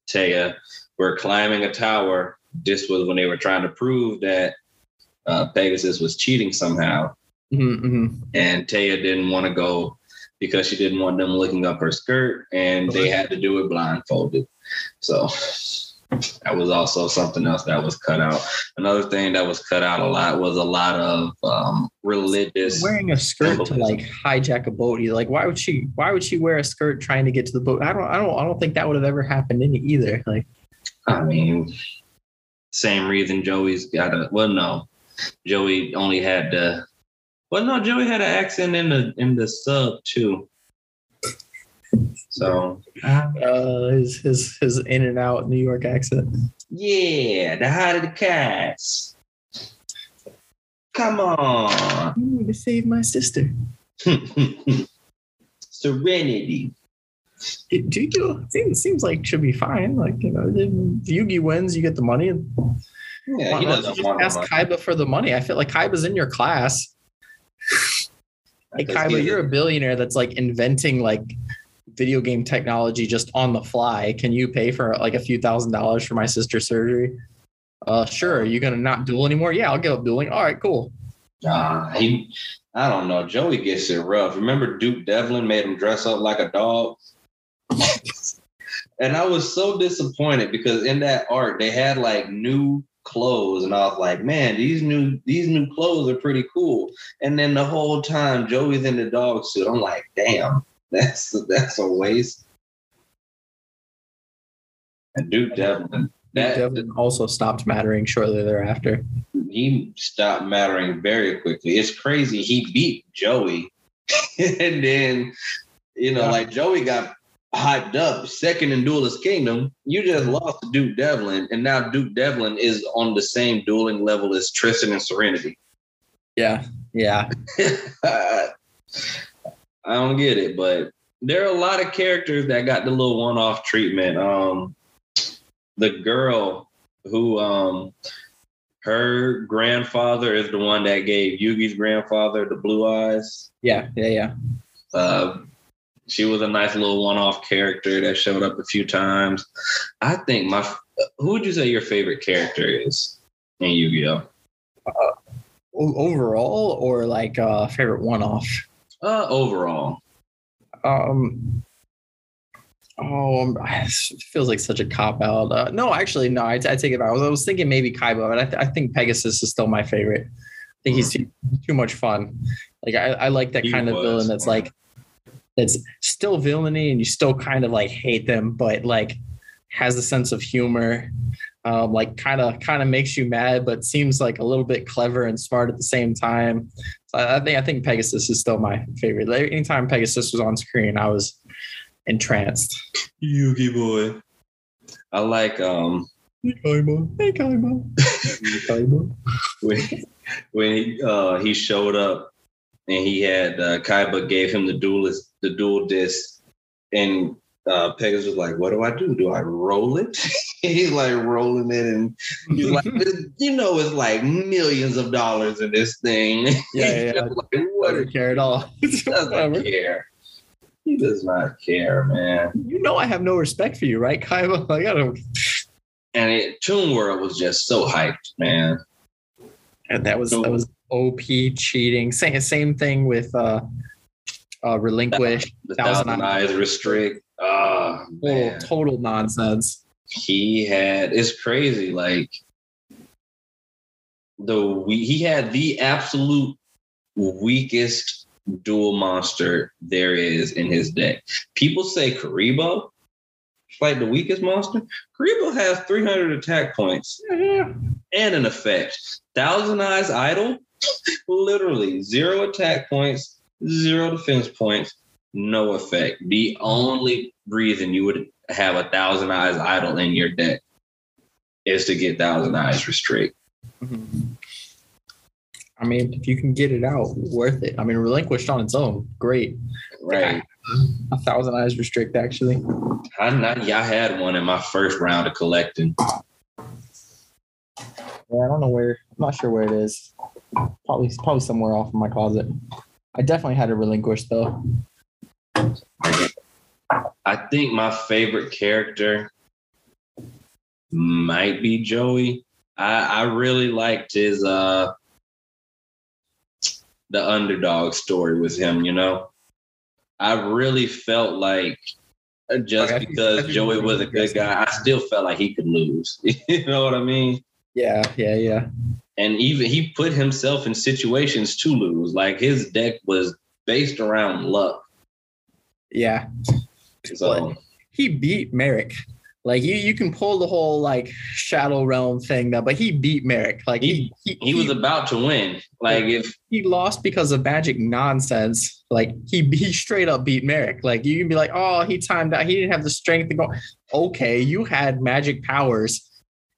S1: Téa were climbing a tower. This was when they were trying to prove that uh, Pegasus was cheating somehow.
S2: Mm-hmm, mm-hmm.
S1: and Téa didn't want to go because she didn't want them looking up her skirt, and they had to do it blindfolded. So that was also something else that was cut out. Another thing that was cut out a lot was a lot of um, religious.
S2: Wearing a skirt to like hijack a boat. He's like, why would she? Why would she wear a skirt trying to get to the boat? I don't. I don't. I don't think that would have ever happened in either. Like,
S1: I mean, same reason Joey's got a. Well, no, Joey only had the. Well, no, Joey had an accent in the in the sub too. So
S2: uh, his his his in and out New York accent.
S1: Yeah, the heart of the cats. Come on.
S2: You need to save my sister. *laughs*
S1: Serenity.
S2: It, do you seems seems like should be fine. Like you know, if Yugi wins, you get the money.
S1: Yeah,
S2: Why
S1: he doesn't
S2: just
S1: want
S2: ask. Kaiba for the money. I feel like Kaiba's in your class. Hey Kaiba, you're a billionaire that's like inventing like video game technology just on the fly. Can you pay for like a few thousand dollars for my sister's surgery? Uh, sure. Are you gonna not duel anymore? Yeah, I'll give up dueling. All right, cool.
S1: Nah, he, I don't know. Joey gets it rough. Remember Duke Devlin made him dress up like a dog? *laughs* and I was so disappointed because in that art they had like new clothes and I was like, man, these new these new clothes are pretty cool. And then the whole time Joey's in the dog suit. I'm like, damn, *laughs* that's that's a waste. And Duke Devlin, that
S2: Devlin also stopped mattering shortly thereafter.
S1: he stopped mattering very quickly. It's crazy. He beat Joey, *laughs* and then you know,
S2: Yeah.
S1: like Joey got hyped up second in Duelist Kingdom. You just lost to Duke Devlin, and now Duke Devlin is on the same dueling level as Tristan and Serenity.
S2: Yeah, yeah. *laughs*
S1: I don't get it, but there are a lot of characters that got the little one-off treatment. Um, the girl who um her grandfather is the one that gave Yugi's grandfather the blue eyes.
S2: Yeah, yeah, yeah.
S1: Uh, she was a nice little one-off character that showed up a few times. I think my who would you say your favorite character is in Yu-Gi-Oh?
S2: O- overall, or like uh, favorite one-off.
S1: Uh, overall.
S2: Um. Oh, *sighs* it feels like such a cop out. Uh, no, actually, no. I, I take it back. I was, I was thinking maybe Kaiba, but I, th- I think Pegasus is still my favorite. I think he's too, too much fun. Like I, I like that
S1: He
S2: kind of villain that's
S1: fun.
S2: like that's still villainy and you still kind of like hate them, but like has a sense of humor. Um, like kind of kind of makes you mad, but seems like a little bit clever and smart at the same time. So I think I think Pegasus is still my favorite. Anytime Pegasus was on screen, I was entranced.
S1: Yugi boy. I like um
S2: Hey Kaiba, hey Kaiba, *laughs*
S1: when when he uh he showed up and he had uh Kaiba gave him the duelist the Duel Disk and uh Pegasus was like, What do I do? Do I roll it? *laughs* he's like rolling it and he's like *laughs* you know it's like millions of dollars in this thing. *laughs*
S2: Yeah, yeah,
S1: like, what
S2: Doesn't care at all.
S1: he doesn't care. He does not care, man.
S2: You know I have no respect for you, right, Kaiba? Like I don't.
S1: And it, Toon World was just so hyped, man.
S2: And that was that was OP cheating. Same same thing with uh, uh relinquish.
S1: The
S2: Thousand
S1: thousand
S2: eyes
S1: restrict. Ah,
S2: Total total nonsense.
S1: he had it's crazy like the we he had the absolute weakest Duel Monster there is in his deck. People say Kuriboh is like the weakest monster. Kuriboh has 300 attack points and an effect. Thousand Eyes Idol, *laughs* literally zero attack points, zero defense points, no effect. The only reason you would have a Thousand Eyes Idol in your deck is to get Thousand Eyes Restrict.
S2: Mm-hmm. I mean, if you can get it out, worth it. I mean, relinquished on its own, great.
S1: Right.
S2: A thousand eyes restrict actually.
S1: I not, yeah, I had one in my first round of collecting.
S2: Yeah, I don't know where. I'm not sure where it is. Probably, probably somewhere off in my closet. I definitely had it relinquished though.
S1: I think my favorite character might be Joey. I, I really liked his uh the underdog story with him, you know. I really felt like just okay, because Joey was a good guy, I still felt like he could lose. *laughs* you know what I mean?
S2: Yeah, yeah, yeah.
S1: And even he put himself in situations to lose. Like his deck was based around luck.
S2: Yeah. So he beat Marik. Like you, you can pull the whole like shadow realm thing now, but he beat Marik. Like
S1: he, he, he, he was about to win. Like if
S2: he lost because of magic nonsense, like he he straight up beat Marik. Like you can be like, oh, he timed out. He didn't have the strength to go. Okay, you had magic powers,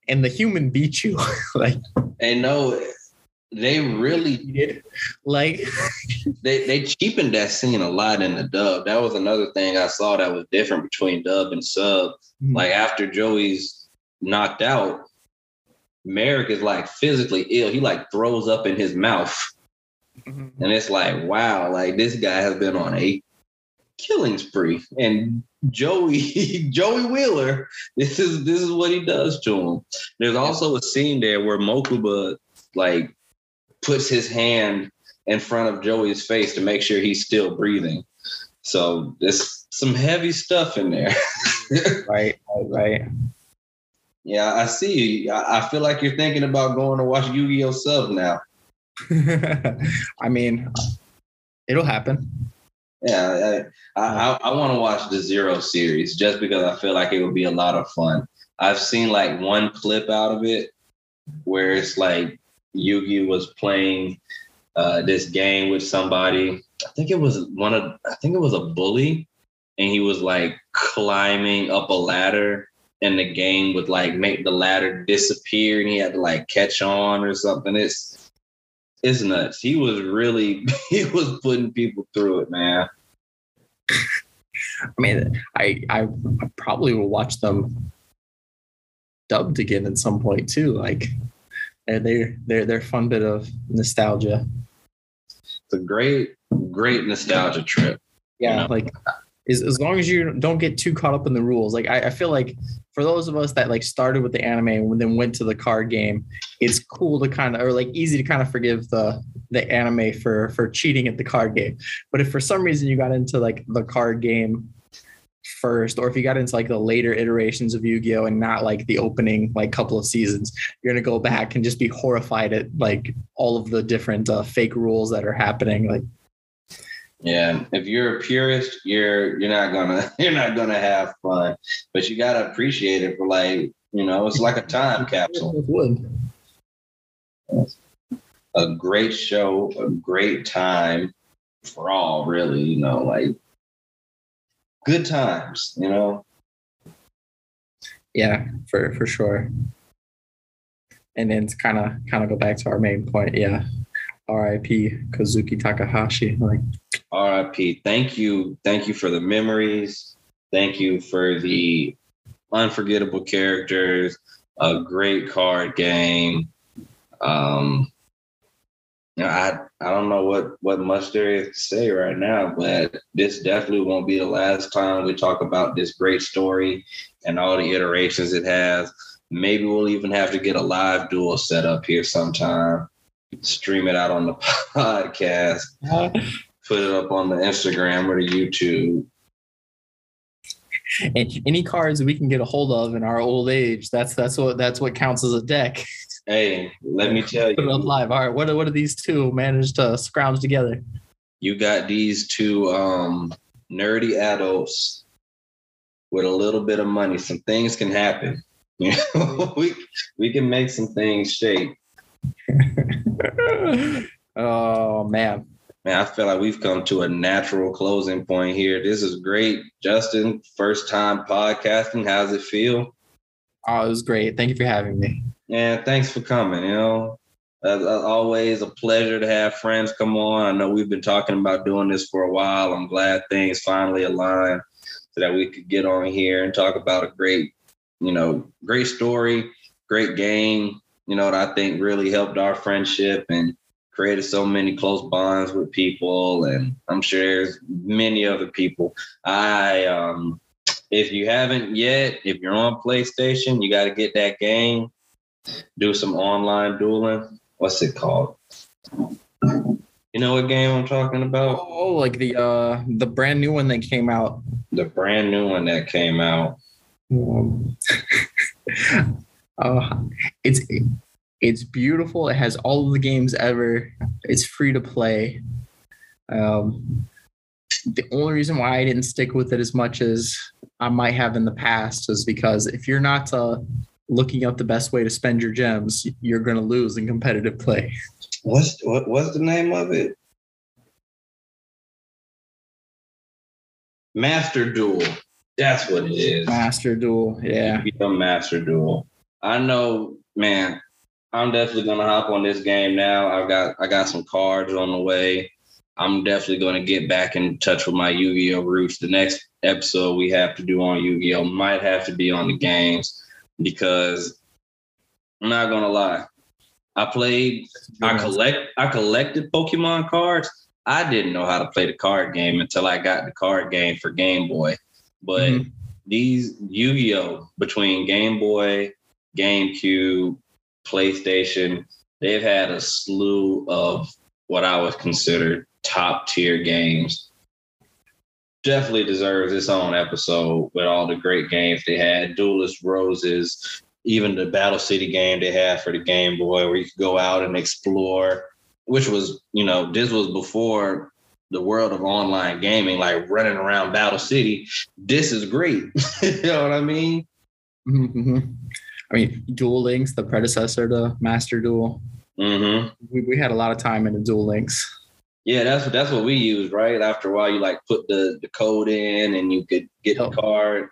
S2: and the human beat you. *laughs* like
S1: and no, they really
S2: did. Like *laughs*
S1: they they cheapened that scene a lot in the dub. That was another thing I saw that was different between dub and sub. Mm-hmm. Like after Joey's knocked out, Marik is like physically ill. He like throws up in his mouth. Mm-hmm. And it's like, wow, like this guy has been on a killing spree. And Joey, *laughs* Joey Wheeler, this is this is what he does to him. There's also a scene there where Mokuba like puts his hand in front of Joey's face to make sure he's still breathing. So there's some heavy stuff in there. *laughs*
S2: right, right, right.
S1: Yeah, I see. I, I feel like you're thinking about going to watch Yu-Gi-Oh sub now. *laughs*
S2: I mean, it'll happen.
S1: Yeah, I I, I want to watch the Zero series just because I feel like it would be a lot of fun. I've seen like one clip out of it where it's like Yugi was playing uh, this game with somebody. I think it was one of I think it was a bully, and he was like climbing up a ladder, and the game would like make the ladder disappear, and he had to like catch on or something. It's it's nuts. He was really *laughs* he was putting people through it, man.
S2: I mean, I I probably will watch them dubbed again at some point too. Like they're they're they're fun bit of nostalgia.
S1: It's a great great nostalgia trip.
S2: Yeah, you know? like as, as long as you don't get too caught up in the rules. Like I, I feel like for those of us that like started with the anime and then went to the card game, it's cool to kind of or like easy to kind of forgive the the anime for for cheating at the card game. But if for some reason you got into like the card game first, or if you got into like the later iterations of Yu-Gi-Oh and not like the opening like couple of seasons, you're gonna go back and just be horrified at like all of the different uh, fake rules that are happening. Like,
S1: yeah, if you're a purist, you're you're not gonna *laughs* you're not gonna have fun, but you gotta appreciate it for like you know it's like a time capsule. *laughs* A great show, a great time for all, really. You know, like good times, you know.
S2: Yeah, for for sure. And then to kind of kind of go back to our main point, yeah. R.I.P. Kazuki Takahashi. Like
S1: R.I.P. Thank you, thank you for the memories. Thank you for the unforgettable characters. A great card game. Um, I I don't know what what much there is to say right now, but this definitely won't be the last time we talk about this great story and all the iterations it has. Maybe we'll even have to get a live duel set up here sometime. Stream it out on the *laughs* podcast. Put it up on the Instagram or the YouTube.
S2: Any cards we can get a hold of in our old age, that's that's what that's what counts as a deck.
S1: Hey, let me tell
S2: Put it up
S1: you,
S2: live. All right, what what do these two manage to scrounge together?
S1: you got these two um, nerdy adults with a little bit of money. Some things can happen. You *laughs* know, we we can make some things shake. *laughs*
S2: oh man.
S1: Man, I feel like we've come to a natural closing point here. This is great, Justin. First time podcasting. How's it feel?
S2: Oh, it was great. Thank you for having me.
S1: And thanks for coming. You know, as, as always, a pleasure to have friends come on. I know we've been talking about doing this for a while. I'm glad things finally aligned so that we could get on here and talk about a great, you know, great story, great game. You know, that I think really helped our friendship and created so many close bonds with people. And I'm sure there's many other people. I um if you haven't yet, if you're on PlayStation, you got to get that game. Do some online dueling. What's it called? You know what game I'm talking about?
S2: Oh, like the uh the brand new one that came out.
S1: The brand new one that came out.
S2: Um, *laughs* uh, it's it's beautiful. It has all of the games ever. It's free to play. Um, the only reason why I didn't stick with it as much as I might have in the past is because if you're not uh, looking up the best way to spend your gems, you're going to lose in competitive play.
S1: What's what, what's the name of it? Master Duel. That's what it is.
S2: Master Duel, yeah.
S1: a Master Duel. I know, man. I'm definitely gonna hop on this game now. I've got I got some cards on the way. I'm definitely gonna get back in touch with my Yu-Gi-Oh roots. The next episode we have to do on Yu-Gi-Oh might have to be on the games because I'm not gonna lie. I played I collect I collected Pokemon cards. I didn't know how to play the card game until I got the card game for Game Boy. But
S2: Mhm.
S1: these Yu-Gi-Oh between Game Boy, GameCube, PlayStation, they've had a slew of what I would consider top tier games. Definitely deserves its own episode with all the great games they had. Duelist Roses, even the Battle City game they had for the Game Boy, where you could go out and explore, which was, you know, this was before the world of online gaming, like running around Battle City. This is great. *laughs* you know what I mean?
S2: hmm I mean, Duel Links, the predecessor to Master Duel.
S1: Mm-hmm.
S2: We, we had a lot of time into Duel Links.
S1: Yeah, that's what that's what we use, right? After a while, you like put the the code in, and you could get the card.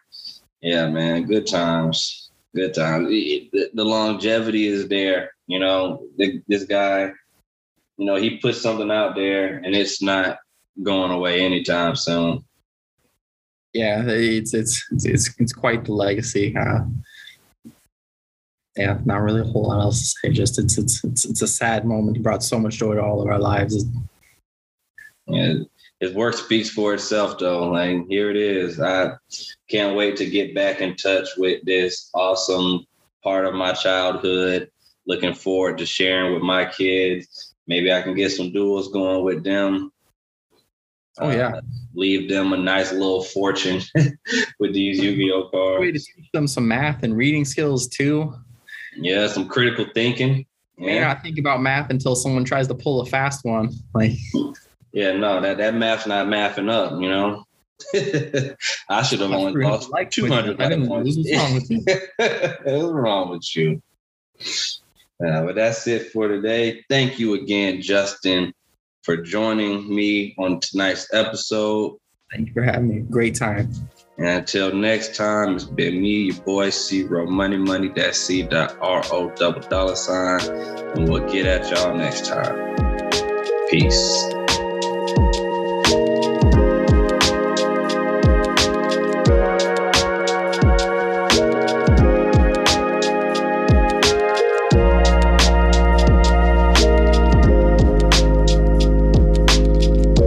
S1: Yeah, man, good times, good times. It- The, the longevity is there. You know, the, this guy, you know, he put something out there, and it's not going away anytime soon.
S2: Yeah, it's it's it's it's, quite the legacy. Uh, yeah, not really a whole lot else to say. Just it's it's it's it's a sad moment. He brought so much joy to all of our lives.
S1: Yeah, his work speaks for itself, though. Like here it is. I can't wait to get back in touch with this awesome part of my childhood. Looking forward to sharing with my kids. Maybe I can get some duels going with them.
S2: Oh, yeah.
S1: Uh, leave them a nice little fortune *laughs* with these Yu-Gi-Oh cards.
S2: Way to teach them some math and reading skills too.
S1: Yeah, some critical thinking. Yeah,
S2: not think about math until someone tries to pull a fast one. Like
S1: yeah, no, that that math's not mathing up. You know, *laughs* I should have only lost
S2: like
S1: two hundred.
S2: What's wrong with you? *laughs*
S1: What's wrong with you? Uh, but that's it for today. Thank you again, Justin, for joining me on tonight's episode.
S2: Thank you for having me. Great time.
S1: And until next time, it's been me, your boy C Ro Money Money. That's C dot R O double dollar sign. And we'll get at y'all next time. Peace.